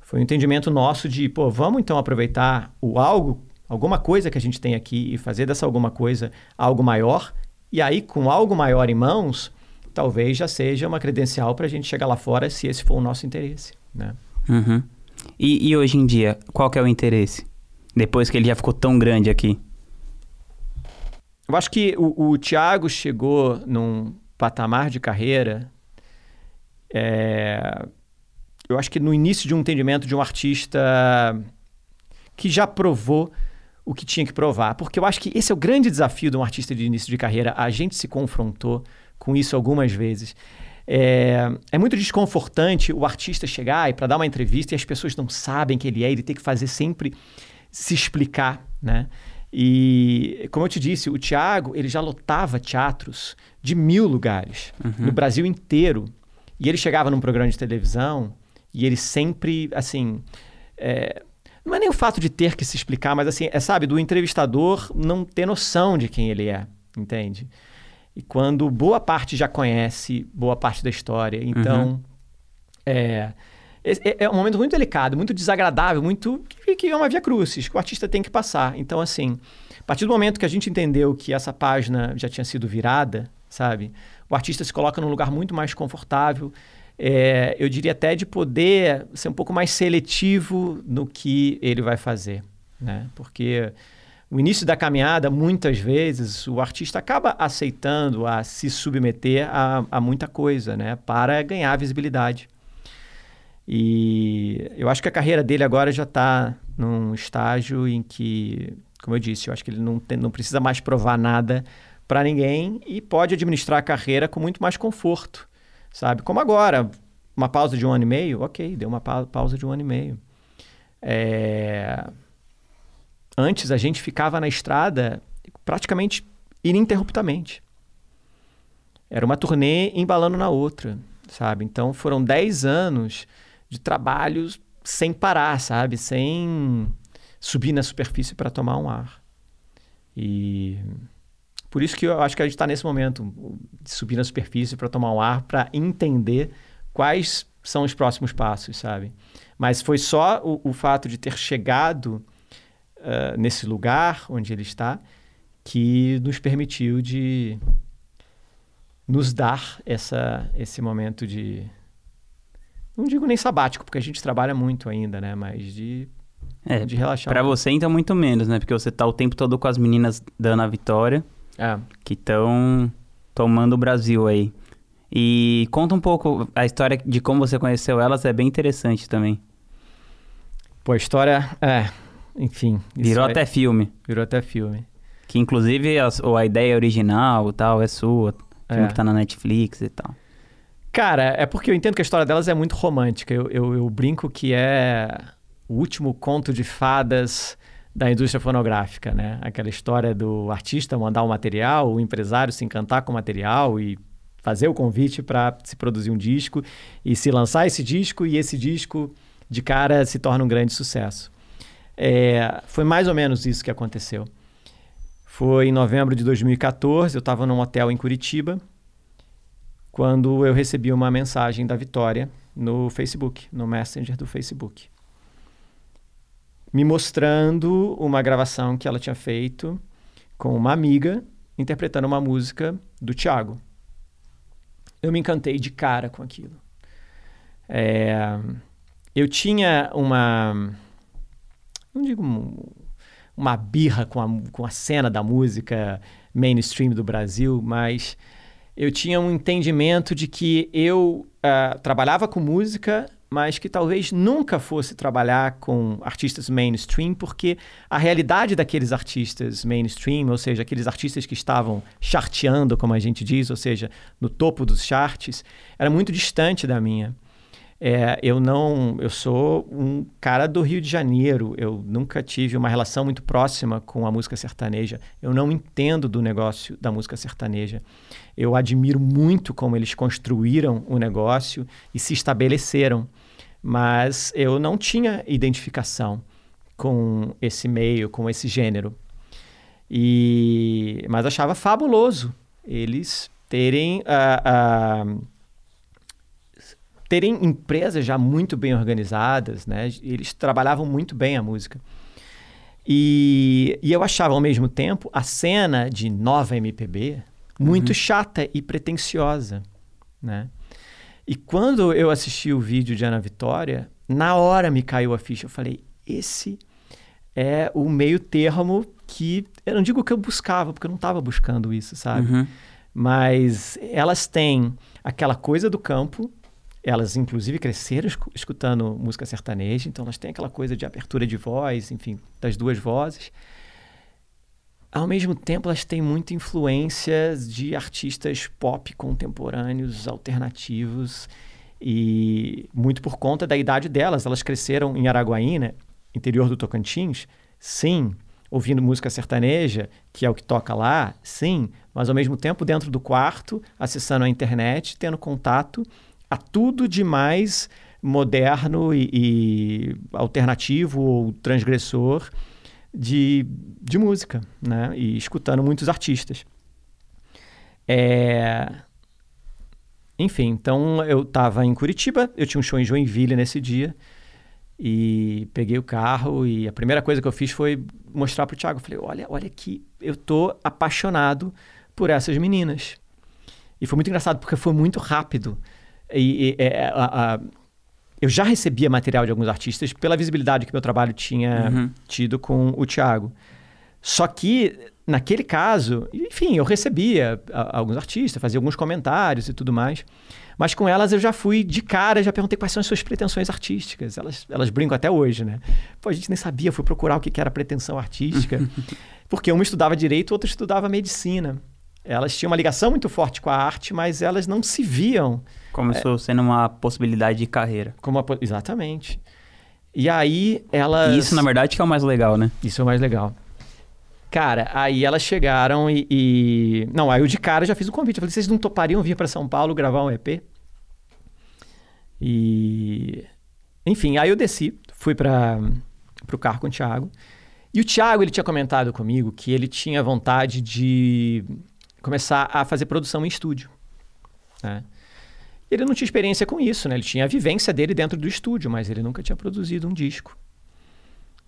foi um entendimento nosso de, pô, vamos então aproveitar o algo, alguma coisa que a gente tem aqui e fazer dessa alguma coisa algo maior. E aí, com algo maior em mãos, talvez já seja uma credencial para a gente chegar lá fora se esse for o nosso interesse, né? Uhum. E, e, hoje em dia, qual que é o interesse? Depois que ele já ficou tão grande aqui? Eu acho que o, o Thiago chegou num patamar de carreira é, eu acho que no início de um entendimento de um artista que já provou o que tinha que provar. Porque eu acho que esse é o grande desafio de um artista de início de carreira. A gente se confrontou com isso algumas vezes. É, é muito desconfortante o artista chegar e para dar uma entrevista e as pessoas não sabem quem ele é, ele tem que fazer sempre se explicar, né? E, como eu te disse, o Tiago, ele já lotava teatros de mil lugares, uhum. no Brasil inteiro. E ele chegava num programa de televisão e ele sempre, assim. É, não é nem o fato de ter que se explicar, mas assim, é, sabe, do entrevistador não ter noção de quem ele é, entende? E quando boa parte já conhece boa parte da história, então. Uhum. É, é, é, um momento muito delicado, muito desagradável, muito. Que, que é uma via crucis, que o artista tem que passar. Então, assim, a partir do momento que a gente entendeu que essa página já tinha sido virada, sabe? O artista se coloca num lugar muito mais confortável é, eu diria até de poder ser um pouco mais seletivo no que ele vai fazer, né? Porque o início da caminhada, muitas vezes, o artista acaba aceitando a se submeter a, a muita coisa, né? Para ganhar visibilidade. E eu acho que a carreira dele agora já está num estágio em que, como eu disse, eu acho que ele não, tem, não precisa mais provar nada para ninguém e pode administrar a carreira com muito mais conforto sabe? Como agora, uma pausa de um ano e meio, ok, deu uma pa pausa de um ano e meio. É... Antes a gente ficava na estrada praticamente ininterruptamente. Era uma turnê embalando na outra, sabe? Então foram 10 anos de trabalhos sem parar, sabe? Sem subir na superfície para tomar um ar. E por isso que eu acho que a gente está nesse momento de subir na superfície para tomar um ar, para entender quais são os próximos passos, sabe? Mas foi só o, o fato de ter chegado uh, nesse lugar onde ele está que nos permitiu de nos dar essa, esse momento de não digo nem sabático, porque a gente trabalha muito ainda, né? Mas de, é, de relaxar. Para você, então, muito menos, né? Porque você tá o tempo todo com as meninas dando a vitória. É. Que estão tomando o Brasil aí. E conta um pouco a história de como você conheceu elas, é bem interessante também. Pô, a história, é, enfim. Virou até filme. Virou até filme. Que inclusive a, a ideia original tal é sua, filme é. que tá na Netflix e tal. Cara, é porque eu entendo que a história delas é muito romântica. Eu, eu, eu brinco que é o último conto de fadas da indústria fonográfica, né? Aquela história do artista mandar o material, o empresário se encantar com o material e fazer o convite para se produzir um disco e se lançar esse disco e esse disco de cara se torna um grande sucesso. É, foi mais ou menos isso que aconteceu. Foi em novembro de 2014, eu estava num hotel em Curitiba, quando eu recebi uma mensagem da Vitória no Facebook, no Messenger do Facebook, me mostrando uma gravação que ela tinha feito com uma amiga interpretando uma música do Thiago. Eu me encantei de cara com aquilo. É, eu tinha uma não digo uma birra com a, com a cena da música mainstream do Brasil, mas eu tinha um entendimento de que eu uh, trabalhava com música, mas que talvez nunca fosse trabalhar com artistas mainstream, porque a realidade daqueles artistas mainstream, ou seja, aqueles artistas que estavam charteando, como a gente diz, ou seja, no topo dos charts, era muito distante da minha. É, eu não, eu sou um cara do Rio de Janeiro. Eu nunca tive uma relação muito próxima com a música sertaneja. Eu não entendo do negócio da música sertaneja. Eu admiro muito como eles construíram o negócio e se estabeleceram, mas eu não tinha identificação com esse meio, com esse gênero. E mas achava fabuloso eles terem a uh, uh, terem empresas já muito bem organizadas, né? Eles trabalhavam muito bem a música. E, e eu achava ao mesmo tempo a cena de nova MPB muito uhum. chata e pretensiosa, né? E quando eu assisti o vídeo de Ana Vitória, na hora me caiu a ficha. Eu falei, esse é o meio termo que eu não digo que eu buscava, porque eu não estava buscando isso, sabe? Uhum. Mas elas têm aquela coisa do campo, elas, inclusive, cresceram escutando música sertaneja, então elas têm aquela coisa de abertura de voz, enfim, das duas vozes. Ao mesmo tempo, elas têm muita influência de artistas pop contemporâneos, alternativos, e muito por conta da idade delas. Elas cresceram em Araguaína, né, interior do Tocantins, sim, ouvindo música sertaneja, que é o que toca lá, sim, mas ao mesmo tempo dentro do quarto, acessando a internet, tendo contato a tudo de mais moderno e, e alternativo ou transgressor de, de música, né? E escutando muitos artistas. É... Enfim, então eu estava em Curitiba, eu tinha um show em Joinville nesse dia e peguei o carro e a primeira coisa que eu fiz foi mostrar para o Thiago. Falei, olha, olha aqui, eu tô apaixonado por essas meninas. E foi muito engraçado porque foi muito rápido. E, e é, a, a, eu já recebia material de alguns artistas pela visibilidade que meu trabalho tinha uhum. tido com o Thiago. Só que, naquele caso, enfim, eu recebia a, alguns artistas, fazia alguns comentários e tudo mais. Mas com elas eu já fui de cara, já perguntei quais são as suas pretensões artísticas. Elas, elas brincam até hoje, né? Pô, a gente nem sabia, fui procurar o que era pretensão artística. porque uma estudava direito, outra estudava medicina. Elas tinham uma ligação muito forte com a arte, mas elas não se viam Começou é, sendo uma possibilidade de carreira. Como exatamente. E aí elas. Isso, na verdade, que é o mais legal, né? Isso é o mais legal. Cara, aí elas chegaram e, e... Não, aí eu de cara já fiz o convite. Eu falei, vocês não topariam vir para São Paulo gravar um EP? E... Enfim, aí eu desci, fui para o carro com o Thiago. E o Thiago, ele tinha comentado comigo que ele tinha vontade de começar a fazer produção em estúdio. Né? Ele não tinha experiência com isso, né? Ele tinha a vivência dele dentro do estúdio, mas ele nunca tinha produzido um disco.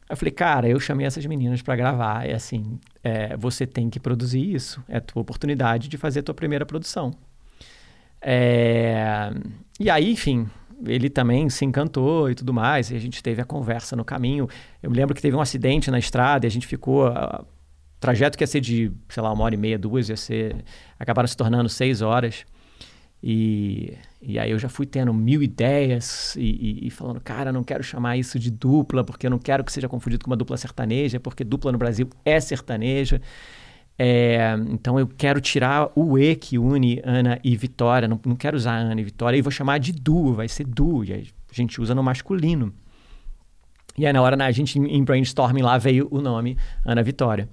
Eu falei, cara, eu chamei essas meninas para gravar. É assim, é, você tem que produzir isso. É a tua oportunidade de fazer a tua primeira produção. É... E aí, enfim, ele também se encantou e tudo mais. E a gente teve a conversa no caminho. Eu me lembro que teve um acidente na estrada e a gente ficou. Trajeto que ia ser de, sei lá, uma hora e meia, duas, ia ser. Acabaram se tornando seis horas. E, e aí eu já fui tendo mil ideias e, e, e, falando, cara, não quero chamar isso de dupla, porque eu não quero que seja confundido com uma dupla sertaneja, porque dupla no Brasil é sertaneja. É, então eu quero tirar o E que une Ana e Vitória, não, não quero usar Ana e Vitória, e vou chamar de duo, vai ser duo, e a gente usa no masculino. E aí na hora, a gente em brainstorming lá veio o nome Ana Vitória.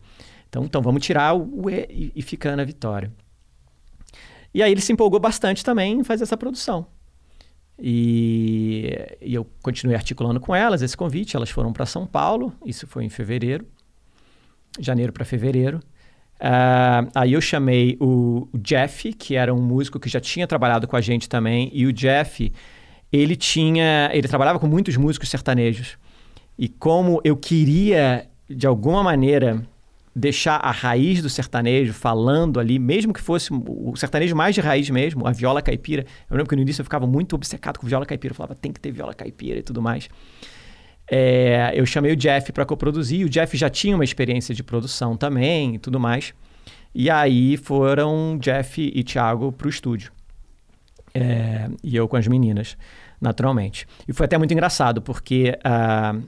Então, então vamos tirar o E e, e fica Vitória. E aí ele se empolgou bastante também em fazer essa produção. E, e eu continuei articulando com elas esse convite. Elas foram para São Paulo, isso foi em fevereiro, janeiro para fevereiro. Uh, aí eu chamei o, o, Jeff, que era um músico que já tinha trabalhado com a gente também, e o Jeff, ele tinha, ele trabalhava com muitos músicos sertanejos. E como eu queria de alguma maneira deixar a raiz do sertanejo falando ali, mesmo que fosse o sertanejo mais de raiz mesmo, a viola caipira. Eu lembro que no início eu ficava muito obcecado com viola caipira, eu falava, tem que ter viola caipira e tudo mais. É, eu chamei o Jeff para coproduzir, o Jeff já tinha uma experiência de produção também e tudo mais. E aí foram Jeff e Thiago para o estúdio. É, e eu com as meninas, naturalmente. E foi até muito engraçado, porque uh,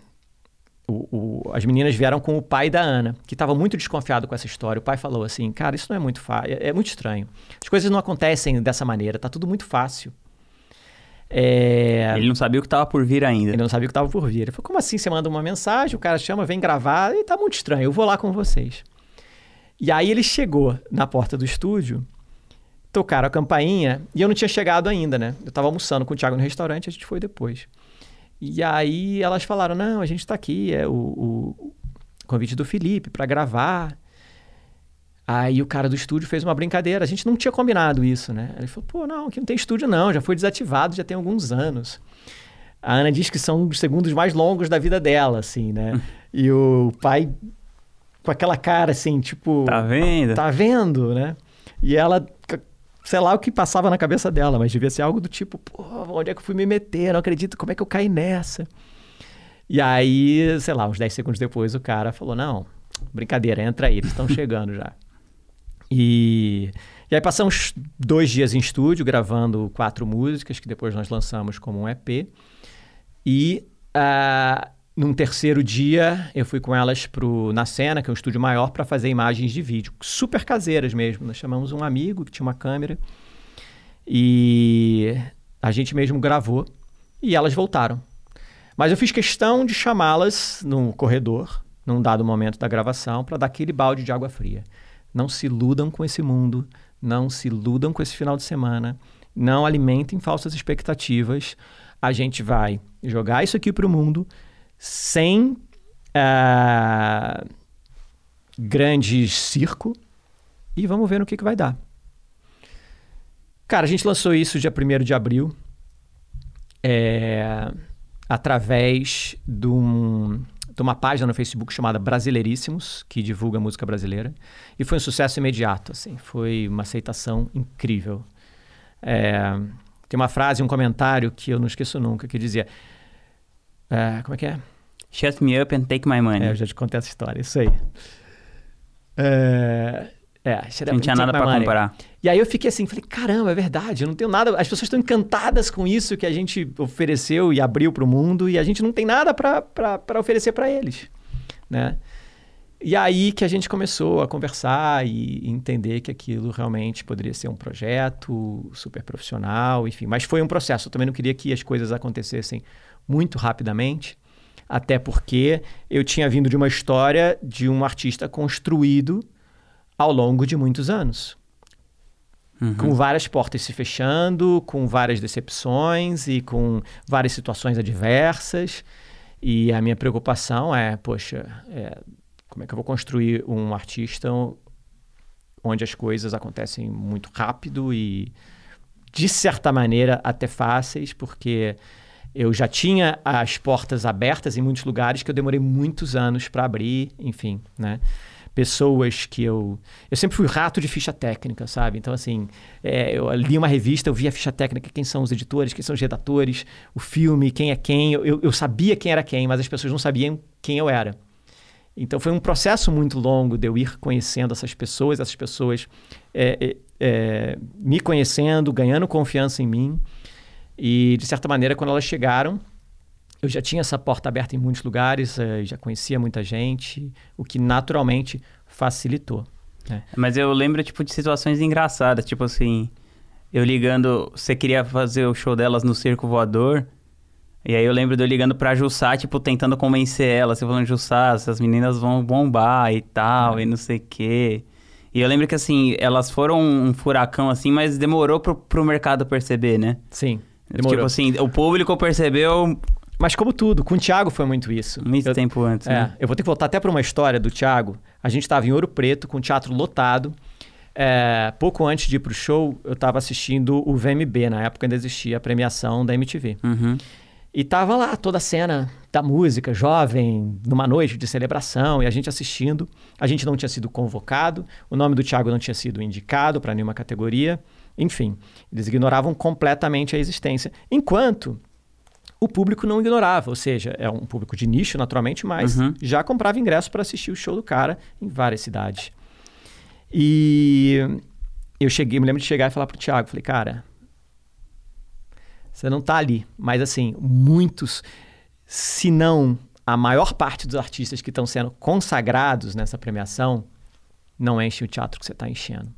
o, o, as meninas vieram com o pai da Ana, que estava muito desconfiado com essa história. O pai falou assim: Cara, isso não é muito fácil, é, é, muito estranho. As coisas não acontecem dessa maneira, tá tudo muito fácil. É... Ele não sabia o que estava por vir ainda. Ele não sabia o que estava por vir. Ele falou: Como assim? Você manda uma mensagem, o cara chama, vem gravar, e tá muito estranho, eu vou lá com vocês. E aí ele chegou na porta do estúdio, tocaram a campainha, e eu não tinha chegado ainda, né? Eu estava almoçando com o Thiago no restaurante, a gente foi depois. E aí elas falaram: não, a gente está aqui, é o, o, convite do Felipe para gravar. Aí o cara do estúdio fez uma brincadeira. A gente não tinha combinado isso, né? Ele falou: pô, não, aqui não tem estúdio, não, já foi desativado, já tem alguns anos. A Ana diz que são os segundos mais longos da vida dela, assim, né? e o pai com aquela cara assim, tipo. Tá vendo? Tá vendo, né? E ela sei lá o que passava na cabeça dela, mas devia ser algo do tipo, pô, onde é que eu fui me meter? Não acredito, como é que eu caí nessa? E aí, sei lá, uns 10 segundos depois o cara falou: Não, brincadeira, entra aí, eles estão chegando já. E, e aí passamos dois dias em estúdio gravando quatro músicas que depois nós lançamos como um EP. E uh, num terceiro dia, eu fui com elas pro Na Cena, que é um estúdio maior, para fazer imagens de vídeo, super caseiras mesmo. Nós chamamos um amigo que tinha uma câmera e a gente mesmo gravou e elas voltaram. Mas eu fiz questão de chamá-las no corredor, num dado momento da gravação, para dar aquele balde de água fria. Não se iludam com esse mundo, não se iludam com esse final de semana, não alimentem falsas expectativas. A gente vai jogar isso aqui para o mundo sem uh, grande circo e vamos ver no que, que vai dar. Cara, a gente lançou isso dia 1 de abril é, através de, um, de, uma página no Facebook chamada Brasileiríssimos, que divulga música brasileira. E foi um sucesso imediato, assim. Foi uma aceitação incrível. É, tem uma frase, um comentário que eu não esqueço nunca, que dizia... É, como é que é? Shut me up and take my money. É, eu já te contei essa história, isso aí. É, é não tinha nada para comprar. E aí eu fiquei assim, falei, caramba, é verdade, eu não tenho nada. As pessoas estão encantadas com isso que a gente ofereceu e abriu para o mundo e a gente não tem nada para oferecer para eles, né? E aí que a gente começou a conversar e entender que aquilo realmente poderia ser um projeto super profissional, enfim. Mas foi um processo. Eu também não queria que as coisas acontecessem muito rapidamente até porque eu tinha vindo de uma história de um artista construído ao longo de muitos anos. Uhum. Com várias portas se fechando, com várias decepções e com várias situações adversas. E a minha preocupação é, poxa, é, como é que eu vou construir um artista onde as coisas acontecem muito rápido e, de certa maneira, até fáceis, porque eu já tinha as portas abertas em muitos lugares que eu demorei muitos anos para abrir, enfim, né? Pessoas que eu. Eu sempre fui rato de ficha técnica, sabe? Então, assim, é, eu li uma revista, eu via a ficha técnica, quem são os editores, quem são os redatores, o filme, quem é quem. Eu, eu sabia quem era quem, mas as pessoas não sabiam quem eu era. Então, foi um processo muito longo de eu ir conhecendo essas pessoas, essas pessoas é, é, é me conhecendo, ganhando confiança em mim. E, de certa maneira, quando elas chegaram, eu já tinha essa porta aberta em muitos lugares, eh, já conhecia muita gente, o que naturalmente facilitou. Né? Mas eu lembro, tipo, de situações engraçadas, tipo assim, eu ligando, você queria fazer o show delas no Circo Voador, e aí eu lembro de eu ligando pra Jussá, tipo, tentando convencer ela, você falando, Jussá, essas meninas vão bombar e tal, é. e não sei o quê. E eu lembro que, assim, elas foram um furacão, assim, mas demorou pro, pro mercado perceber, né? Sim, demorou. Tipo assim, o público percebeu... Mas como tudo, com o Thiago foi muito isso. Muito eu, tempo antes, é, né? Eu vou ter que voltar até para uma história do Thiago. A gente estava em Ouro Preto, com o teatro lotado. É, pouco antes de ir pro show, eu estava assistindo o VMB. Na época ainda existia a premiação da MTV. Uhum. E tava lá toda a cena da música, jovem, numa noite de celebração, e a gente assistindo. A gente não tinha sido convocado, o nome do Thiago não tinha sido indicado para nenhuma categoria. Enfim, eles ignoravam completamente a existência. Enquanto o público não ignorava, ou seja, é um público de nicho, naturalmente, mas Uhum. já comprava ingresso para assistir o show do cara em várias cidades. E eu cheguei, me lembro de chegar e falar pro Thiago, falei, cara, você não tá ali, mas assim, muitos, se não a maior parte dos artistas que estão sendo consagrados nessa premiação, não enchem o teatro que você está enchendo.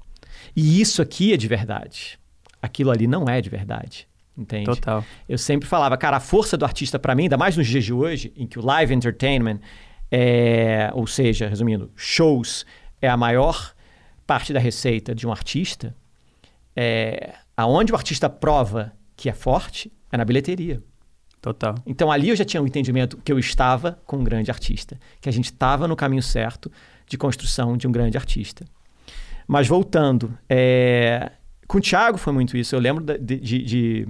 E isso aqui é de verdade. Aquilo ali não é de verdade. Entende? Total. Eu sempre falava, cara, a força do artista para mim, ainda mais nos dias de hoje, em que o live entertainment, é, ou seja, resumindo, shows é a maior parte da receita de um artista, é, aonde o artista prova que é forte é na bilheteria. Total. Então ali eu já tinha o entendimento que eu estava com um grande artista, que a gente estava no caminho certo de construção de um grande artista. Mas voltando, é, com o Thiago foi muito isso. Eu lembro de, de, de,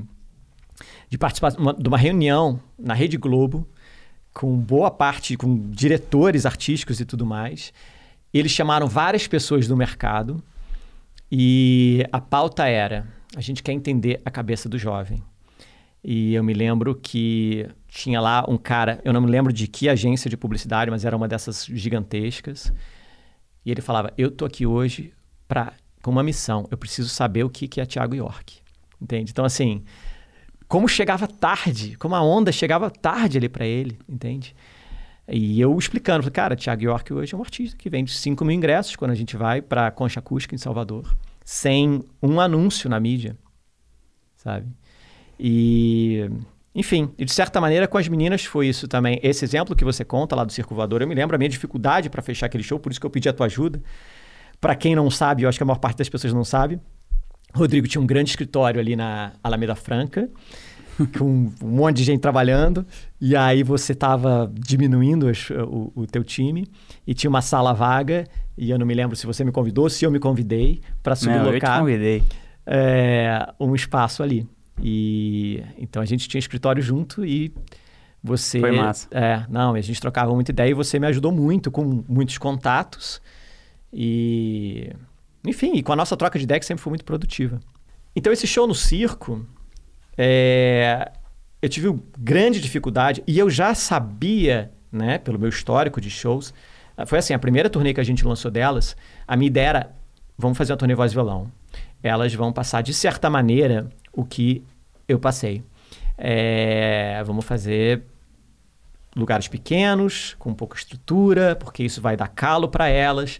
de participar de uma reunião na Rede Globo com boa parte, com diretores artísticos e tudo mais. Eles chamaram várias pessoas do mercado e a pauta era: a gente quer entender a cabeça do jovem. E eu me lembro que tinha lá um cara, eu não me lembro de que agência de publicidade, mas era uma dessas gigantescas. E ele falava: Eu tô aqui hoje com uma missão. Eu preciso saber o que, que é Thiago York. Entende? Então, assim, como chegava tarde, como a onda chegava tarde ali pra ele, entende? E eu explicando, falei, cara, Thiago York hoje é um artista que vende 5 mil ingressos quando a gente vai pra Concha Acústica em Salvador, sem um anúncio na mídia, sabe? E, enfim, e de certa maneira com as meninas foi isso também. Esse exemplo que você conta lá do Circo Voador, eu me lembro a minha dificuldade para fechar aquele show, por isso que eu pedi a tua ajuda. Para quem não sabe, eu acho que a maior parte das pessoas não sabe, Rodrigo tinha um grande escritório ali na Alameda Franca, com um monte de gente trabalhando, e aí você estava diminuindo as- o, o teu time, e tinha uma sala vaga, e eu não me lembro se você me convidou, se eu me convidei para Não, eu te sublocar convidei. é, um espaço ali. E então a gente tinha escritório junto e você. Foi massa. É, não, a gente trocava muita ideia e você me ajudou muito com muitos contatos. E. Enfim, e com a nossa troca de que sempre foi muito produtiva. Então esse show no circo. é, eu tive grande dificuldade e eu já sabia, né, pelo meu histórico de shows. Foi assim, a primeira turnê que a gente lançou delas, a minha ideia era, vamos fazer uma turnê voz e violão. Elas vão passar, de certa maneira, o que eu passei. É, vamos fazer lugares pequenos, com pouca estrutura, porque isso vai dar calo para elas.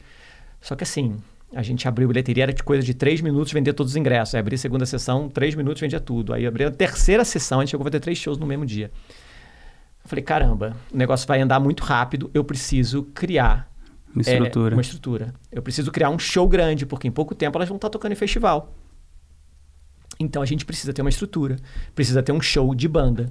Só que assim, a gente abriu bilheteria, era de coisa de três minutos vender todos os ingressos. Aí abri a segunda sessão, três minutos vendia tudo. Aí abri a terceira sessão, a gente chegou a fazer três shows no mesmo dia. Eu falei, caramba, o negócio vai andar muito rápido, eu preciso criar Uma é, estrutura. uma estrutura. Eu preciso criar um show grande, porque em pouco tempo elas vão estar tocando em festival. Então a gente precisa ter uma estrutura, precisa ter um show de banda.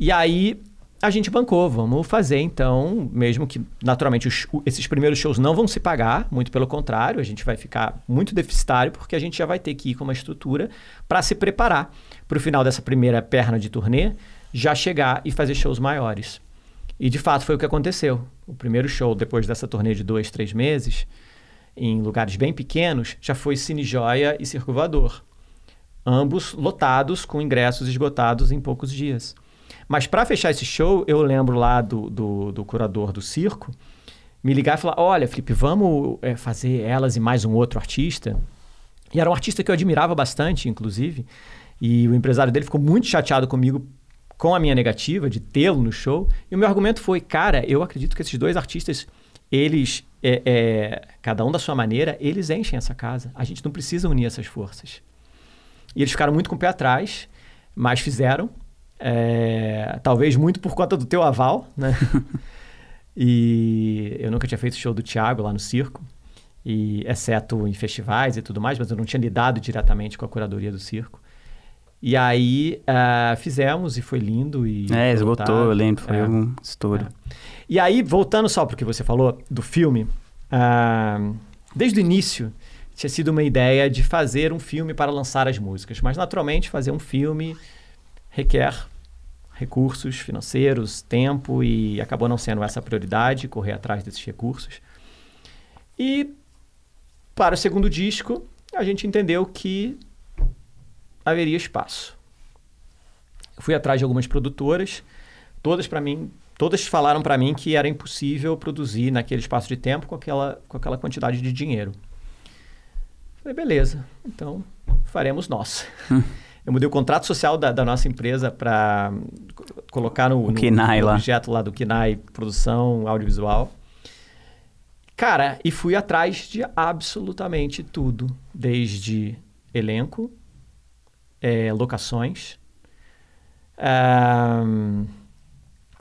E aí a gente bancou, vamos fazer então, mesmo que naturalmente os- esses primeiros shows não vão se pagar, muito pelo contrário, a gente vai ficar muito deficitário, porque a gente já vai ter que ir com uma estrutura para se preparar para o final dessa primeira perna de turnê, já chegar e fazer shows maiores. E de fato foi o que aconteceu. O primeiro show, depois dessa turnê de dois, três meses, em lugares bem pequenos, já foi Cine Joia e Circo. Ambos lotados, com ingressos esgotados em poucos dias. Mas para fechar esse show, eu lembro lá do, do, do curador do circo me ligar e falar: Olha, Felipe, vamos é, fazer elas e mais um outro artista. E era um artista que eu admirava bastante, inclusive. E o empresário dele ficou muito chateado comigo com a minha negativa de tê-lo no show. E o meu argumento foi: Cara, eu acredito que esses dois artistas, eles, é, é, cada um da sua maneira, eles enchem essa casa. A gente não precisa unir essas forças. E eles ficaram muito com o pé atrás, mas fizeram. É, talvez muito por conta do teu aval, né? e eu nunca tinha feito show do Thiago lá no circo. e exceto em festivais e tudo mais, mas eu não tinha lidado diretamente com a curadoria do circo. E aí uh, fizemos e foi lindo. E é, esgotou, eu lembro, foi é, um estouro. É. E aí, voltando só para o que você falou do filme, uh, desde o início tinha sido uma ideia de fazer um filme para lançar as músicas, mas naturalmente fazer um filme requer recursos financeiros, tempo e acabou não sendo essa a prioridade, correr atrás desses recursos. E para o segundo disco, a gente entendeu que haveria espaço. Fui atrás de algumas produtoras, todas para mim, todas falaram para mim que era impossível produzir naquele espaço de tempo com aquela, com aquela quantidade de dinheiro. Falei, beleza, então faremos nós. Eu mudei o contrato social da, da nossa empresa para colocar no, no, no objeto lá do KINAI, produção audiovisual. Cara, e fui atrás de absolutamente tudo, desde elenco, é, locações um,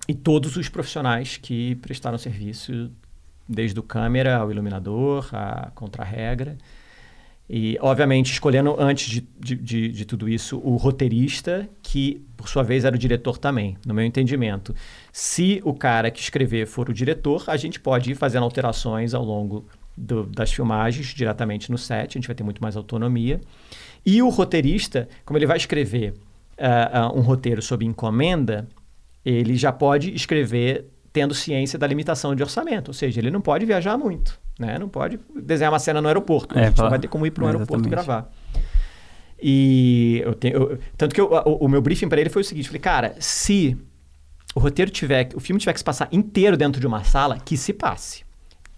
e todos os profissionais que prestaram serviço, desde o câmera ao iluminador, a contra-regra. E, obviamente, escolhendo antes de, de, de, de, tudo isso o roteirista, que, por sua vez, era o diretor também, no meu entendimento. Se o cara que escrever for o diretor, a gente pode ir fazendo alterações ao longo do, das filmagens diretamente no set, a gente vai ter muito mais autonomia. E o roteirista, como ele vai escrever uh, uh, um roteiro sob encomenda, ele já pode escrever tendo ciência da limitação de orçamento, ou seja, ele não pode viajar muito, né? Não pode desenhar uma cena no aeroporto, é, a gente não vai ter como ir para um aeroporto gravar. E eu tenho, eu, tanto que eu, o, o, meu briefing para ele foi o seguinte, falei, cara, se o roteiro tiver, o filme tiver que se passar inteiro dentro de uma sala, que se passe.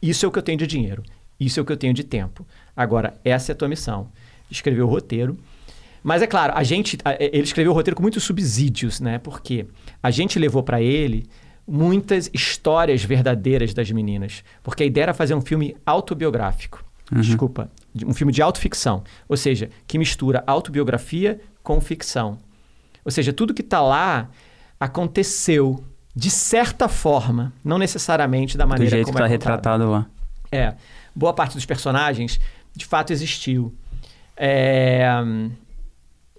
Isso é o que eu tenho de dinheiro, isso é o que eu tenho de tempo. Agora, essa é a tua missão escreveu o roteiro. Mas é claro, a gente, ele escreveu o roteiro com muitos subsídios, né? Porque a gente levou para ele muitas histórias verdadeiras das meninas, porque a ideia era fazer um filme autobiográfico. Uhum. Desculpa, um filme de autoficção, ou seja, que mistura autobiografia com ficção. Ou seja, tudo que está lá aconteceu de certa forma, não necessariamente da maneira Do jeito como que está é retratado lá. É, boa parte dos personagens de fato existiu. É...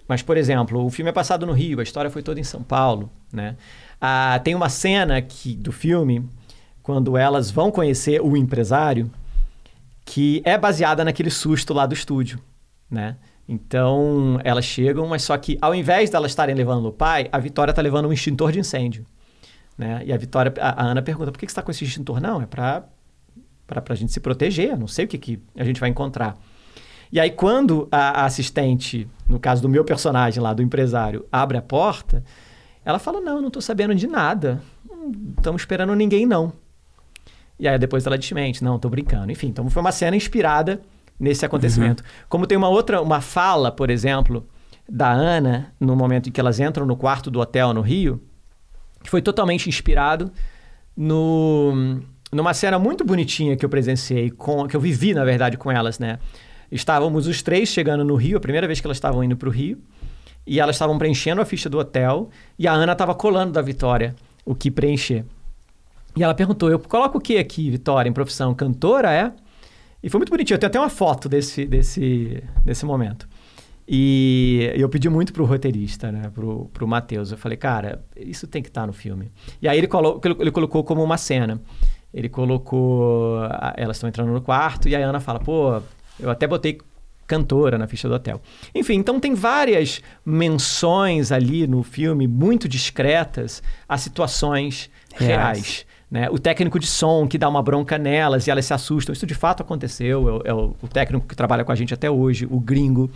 Mas, por exemplo, o filme é passado no Rio, a história foi toda em São Paulo, né? Ah, tem uma cena que, do filme, quando elas vão conhecer o empresário, que é baseada naquele susto lá do estúdio, né? Então, elas chegam, mas só que ao invés delas estarem levando o pai, a Vitória está levando um extintor de incêndio, né? E a Vitória, a, a Ana pergunta, por que, que você está com esse extintor? Não, é para para a gente se proteger, não sei o que, que a gente vai encontrar. E aí, quando a assistente, no caso do meu personagem lá, do empresário, abre a porta, ela fala: Não, não estou sabendo de nada. Não estamos esperando ninguém, não. E aí depois ela desmente: Não, estou brincando. Enfim, então foi uma cena inspirada nesse acontecimento. Uhum. Como tem uma outra, uma fala, por exemplo, da Ana, no momento em que elas entram no quarto do hotel no Rio, que foi totalmente inspirado no, numa cena muito bonitinha que eu presenciei, com, que eu vivi, na verdade, com elas, né? Estávamos os três chegando no Rio, a primeira vez que elas estavam indo para o Rio, e elas estavam preenchendo a ficha do hotel, e a Ana estava colando da Vitória o que preencher. E ela perguntou: Eu coloco o que aqui, Vitória, em profissão? Cantora, é? E foi muito bonitinho. Eu tenho até uma foto desse, desse, desse momento. E eu pedi muito pro roteirista, né? Pro, pro Matheus. Eu falei, cara, isso tem que estar tá no filme. E aí ele, colo ele colocou como uma cena. Ele colocou. Elas estão entrando no quarto e a Ana fala, pô, eu até botei cantora na ficha do hotel. Enfim, então tem várias menções ali no filme, muito discretas, a situações reais. reais né? O técnico de som que dá uma bronca nelas e elas se assustam. Isso de fato aconteceu. É, é o, o, técnico que trabalha com a gente até hoje, o gringo,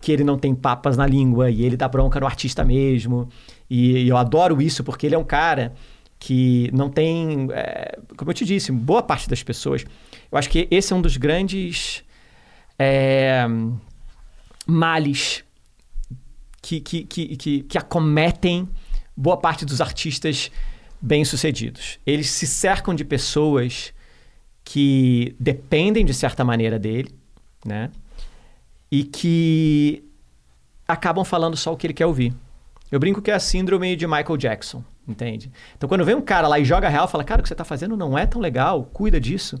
que ele não tem papas na língua e ele dá bronca no artista mesmo. E, e eu adoro isso porque ele é um cara que não tem. É, como eu te disse, boa parte das pessoas. Eu acho que esse é um dos grandes é, males que, que, que, que, que acometem boa parte dos artistas bem-sucedidos. Eles se cercam de pessoas que dependem de certa maneira dele, né? E que acabam falando só o que ele quer ouvir. Eu brinco que é a síndrome de Michael Jackson, entende? Então quando vem um cara lá e joga real, fala: "Cara, o que você está fazendo não é tão legal, cuida disso".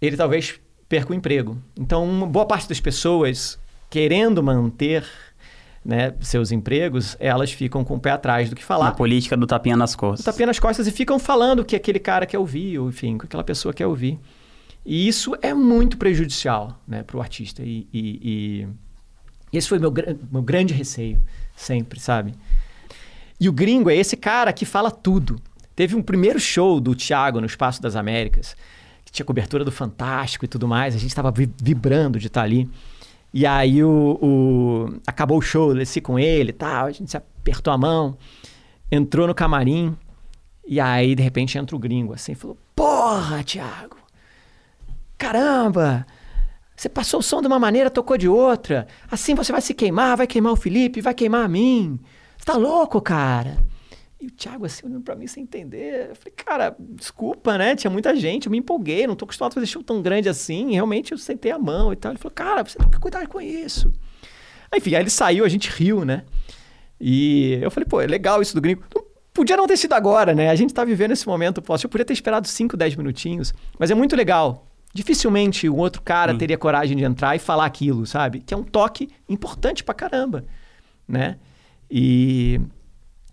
Ele talvez perca o emprego. Então, uma boa parte das pessoas querendo manter né, seus empregos, elas ficam com o pé atrás do que falar. A política do tapinha nas costas. Do tapinha nas costas e ficam falando o que aquele cara quer ouvir, ou enfim, o que aquela pessoa quer ouvir. E isso é muito prejudicial né, para o artista. E, e, e, esse foi meu, meu grande receio, sempre, sabe? E o gringo é esse cara que fala tudo. Teve um primeiro show do Thiago no Espaço das Américas, que tinha cobertura do Fantástico e tudo mais. A gente estava vibrando de estar ali. E aí o, o, acabou o show, desci com ele e tal, a gente se apertou a mão, entrou no camarim, e aí de repente entra o gringo assim, falou: Porra, Thiago! Caramba! Você passou o som de uma maneira, tocou de outra. Assim você vai se queimar, vai queimar o Felipe, vai queimar a mim. Você tá louco, cara? E o Thiago assim olhando pra mim sem entender. Eu falei, cara, desculpa, né? Tinha muita gente, eu me empolguei, não tô acostumado a fazer show tão grande assim. realmente eu sentei a mão e tal. Ele falou, cara, você tem que cuidar com isso. Enfim, aí ele saiu, a gente riu, né? E eu falei, pô, é legal isso do gringo. Não, podia não ter sido agora, né? A gente tá vivendo esse momento, posso. Eu podia ter esperado 5, 10 minutinhos, mas é muito legal. Dificilmente um outro cara hum. teria coragem de entrar e falar aquilo, sabe? Que é um toque importante pra caramba, né? E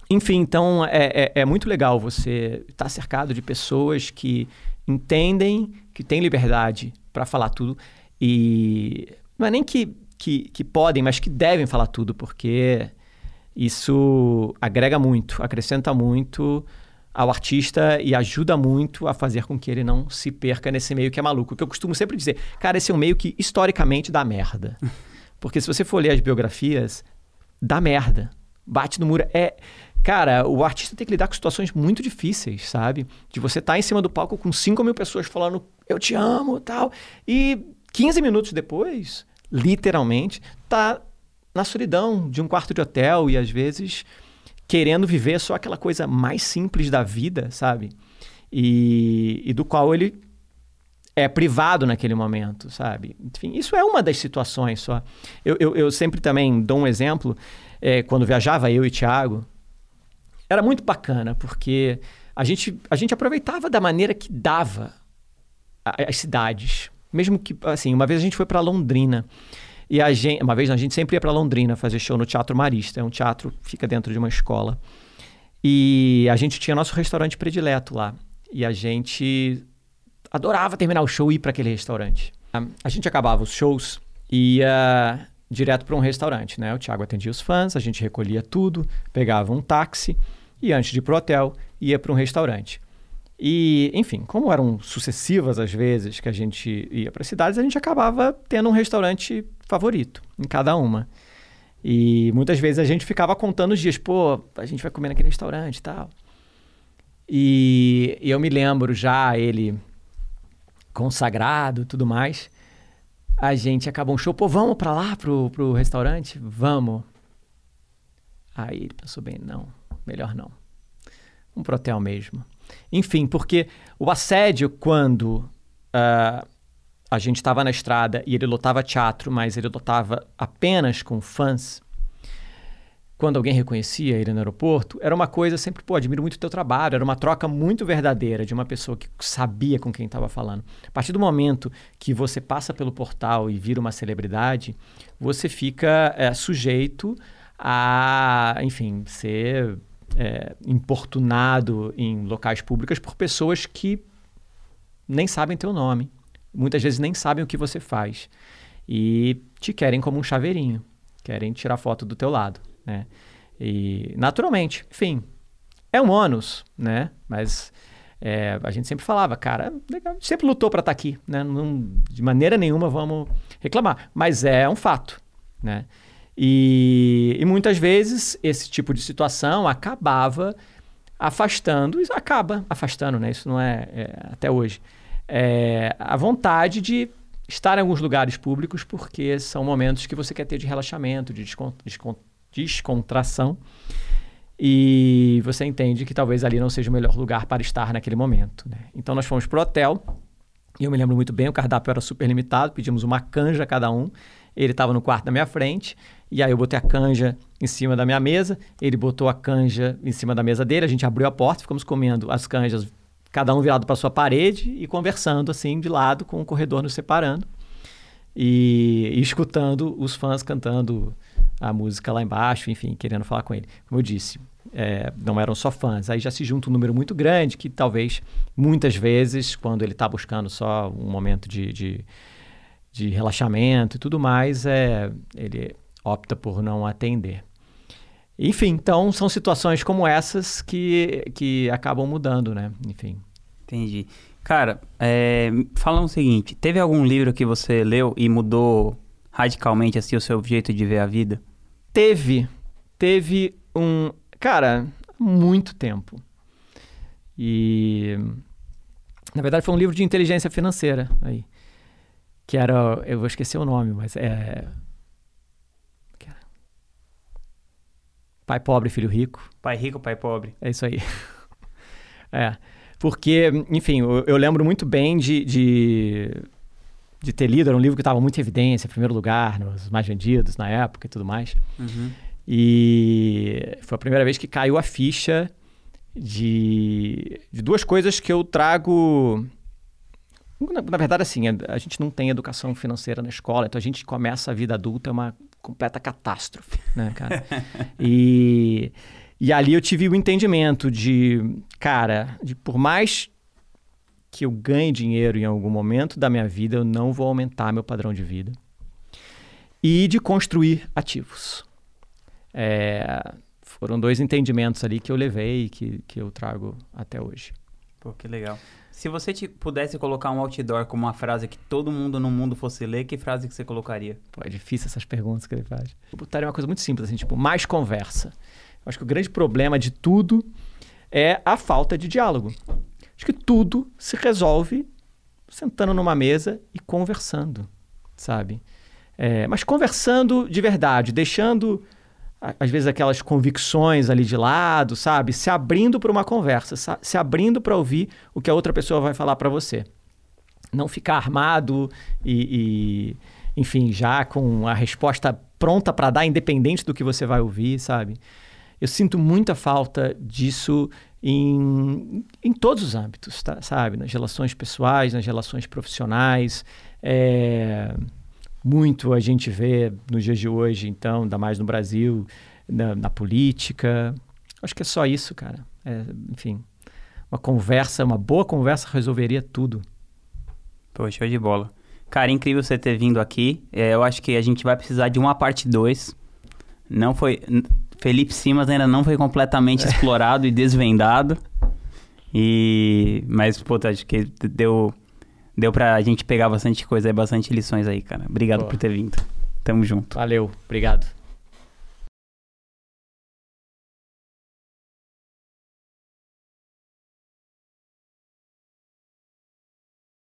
enfim, então é, é, é muito legal você estar tá cercado de pessoas que entendem que têm liberdade para falar tudo e não é nem que, que, que podem, mas que devem falar tudo, porque isso agrega muito, acrescenta muito ao artista e ajuda muito a fazer com que ele não se perca nesse meio que é maluco. Que eu costumo sempre dizer, cara, esse é um meio que historicamente dá merda. Porque se você for ler as biografias, dá merda. Bate no muro. É, Cara, o artista tem que lidar com situações muito difíceis, sabe? De você estar tá em cima do palco com 5 mil pessoas falando eu te amo tal. E 15 minutos depois, literalmente, tá na solidão de um quarto de hotel e às vezes querendo viver só aquela coisa mais simples da vida, sabe? E, e do qual ele é privado naquele momento, sabe? Enfim, isso é uma das situações só. Eu, eu, eu sempre também dou um exemplo. É, quando viajava eu e Thiago, era muito bacana, porque a gente, a gente aproveitava da maneira que dava as cidades. Mesmo que, assim, uma vez a gente foi para Londrina. E a gente, uma vez a gente sempre ia para Londrina fazer show no Teatro Marista. É um teatro que fica dentro de uma escola. E a gente tinha nosso restaurante predileto lá. E a gente adorava terminar o show e ir para aquele restaurante. A gente acabava os shows e ia direto para um restaurante, né? O Thiago atendia os fãs, a gente recolhia tudo, pegava um táxi e antes de ir pro hotel, ia para um restaurante. E, enfim, como eram sucessivas as vezes que a gente ia para cidades, a gente acabava tendo um restaurante favorito em cada uma. E muitas vezes a gente ficava contando os dias, pô, a gente vai comer naquele restaurante e tal. E, e eu me lembro já ele consagrado tudo mais. A gente acabou um show, pô, vamos para lá pro, pro restaurante? Vamos. Aí ele pensou bem, não melhor não. Um protel mesmo. Enfim, porque o assédio, quando uh, a gente estava na estrada e ele lotava teatro, mas ele lotava apenas com fãs, quando alguém reconhecia ele no aeroporto, era uma coisa sempre, pô, admiro muito o teu trabalho, era uma troca muito verdadeira de uma pessoa que sabia com quem estava falando. A partir do momento que você passa pelo portal e vira uma celebridade, você fica é, sujeito a, enfim, ser é, importunado em locais públicos por pessoas que nem sabem teu nome, muitas vezes nem sabem o que você faz e te querem como um chaveirinho, querem tirar foto do teu lado, né? E naturalmente, enfim, é um ônus, né? Mas é, a gente sempre falava, cara, legal, sempre lutou para estar tá aqui, né? Não, de maneira nenhuma vamos reclamar, mas é um fato, né? E, e muitas vezes esse tipo de situação acabava afastando, isso acaba afastando, né? Isso não é, é até hoje. É, a vontade de estar em alguns lugares públicos porque são momentos que você quer ter de relaxamento, de descont descont descontração e você entende que talvez ali não seja o melhor lugar para estar naquele momento. Né? Então nós fomos para o hotel e eu me lembro muito bem, o cardápio era super limitado, pedimos uma canja cada um. Ele estava no quarto da minha frente e aí eu botei a canja em cima da minha mesa, ele botou a canja em cima da mesa dele, a gente abriu a porta, ficamos comendo as canjas cada um virado para sua parede e conversando assim de lado com o corredor nos separando e, e escutando os fãs cantando a música lá embaixo, enfim, querendo falar com ele. Como eu disse, é, não eram só fãs. Aí já se junta um número muito grande que talvez, muitas vezes, quando ele está buscando só um momento de, de, de, relaxamento e tudo mais, é, ele opta por não atender. Enfim, então são situações como essas que, que acabam mudando, né? Enfim. Entendi. Cara, é, fala o seguinte: teve algum livro que você leu e mudou radicalmente assim o seu jeito de ver a vida? Teve. Teve um. Cara, muito tempo. E. Na verdade, foi um livro de inteligência financeira aí. Que era. Eu vou esquecer o nome, mas é. Pai pobre, filho rico. Pai rico, pai pobre. É isso aí. é. Porque, enfim, eu, eu lembro muito bem de, de, de, ter lido, era um livro que estava muito em evidência, em primeiro lugar, nos mais vendidos na época e tudo mais. Uhum. E foi a primeira vez que caiu a ficha de, de duas coisas que eu trago. Na, na verdade, assim, a, a, gente não tem educação financeira na escola, então a gente começa a vida adulta é uma completa catástrofe, né, cara? e. E ali eu tive o entendimento de, cara, de por mais que eu ganhe dinheiro em algum momento da minha vida, eu não vou aumentar meu padrão de vida. E de construir ativos. É, foram dois entendimentos ali que eu levei e que, que eu trago até hoje. Pô, que legal. Se você te, pudesse colocar um outdoor como uma frase que todo mundo no mundo fosse ler, que frase que você colocaria? Pô, é difícil essas perguntas que ele faz. Eu botaria uma coisa muito simples, assim, tipo, mais conversa. Acho que o grande problema de tudo é a falta de diálogo. Acho que tudo se resolve sentando numa mesa e conversando, sabe? É, mas conversando de verdade, deixando às vezes aquelas convicções ali de lado, sabe? Se abrindo para uma conversa, se abrindo para ouvir o que a outra pessoa vai falar para você. Não ficar armado e, e, enfim, já com a resposta pronta para dar, independente do que você vai ouvir, sabe? Eu sinto muita falta disso em, em todos os âmbitos, tá? sabe? Nas relações pessoais, nas relações profissionais. É, muito a gente vê nos dias de hoje, então, ainda mais no Brasil, na, na política. Acho que é só isso, cara. É, enfim, uma conversa, uma boa conversa resolveria tudo. Pô, show de bola. Cara, incrível você ter vindo aqui. É, eu acho que a gente vai precisar de uma parte 2. Não foi. Felipe Simas ainda não foi completamente explorado e desvendado. E. Mas, pô, acho que deu. Deu pra gente pegar bastante coisa aí, bastante lições aí, cara. Obrigado pô. por ter vindo. Tamo junto. Valeu, obrigado.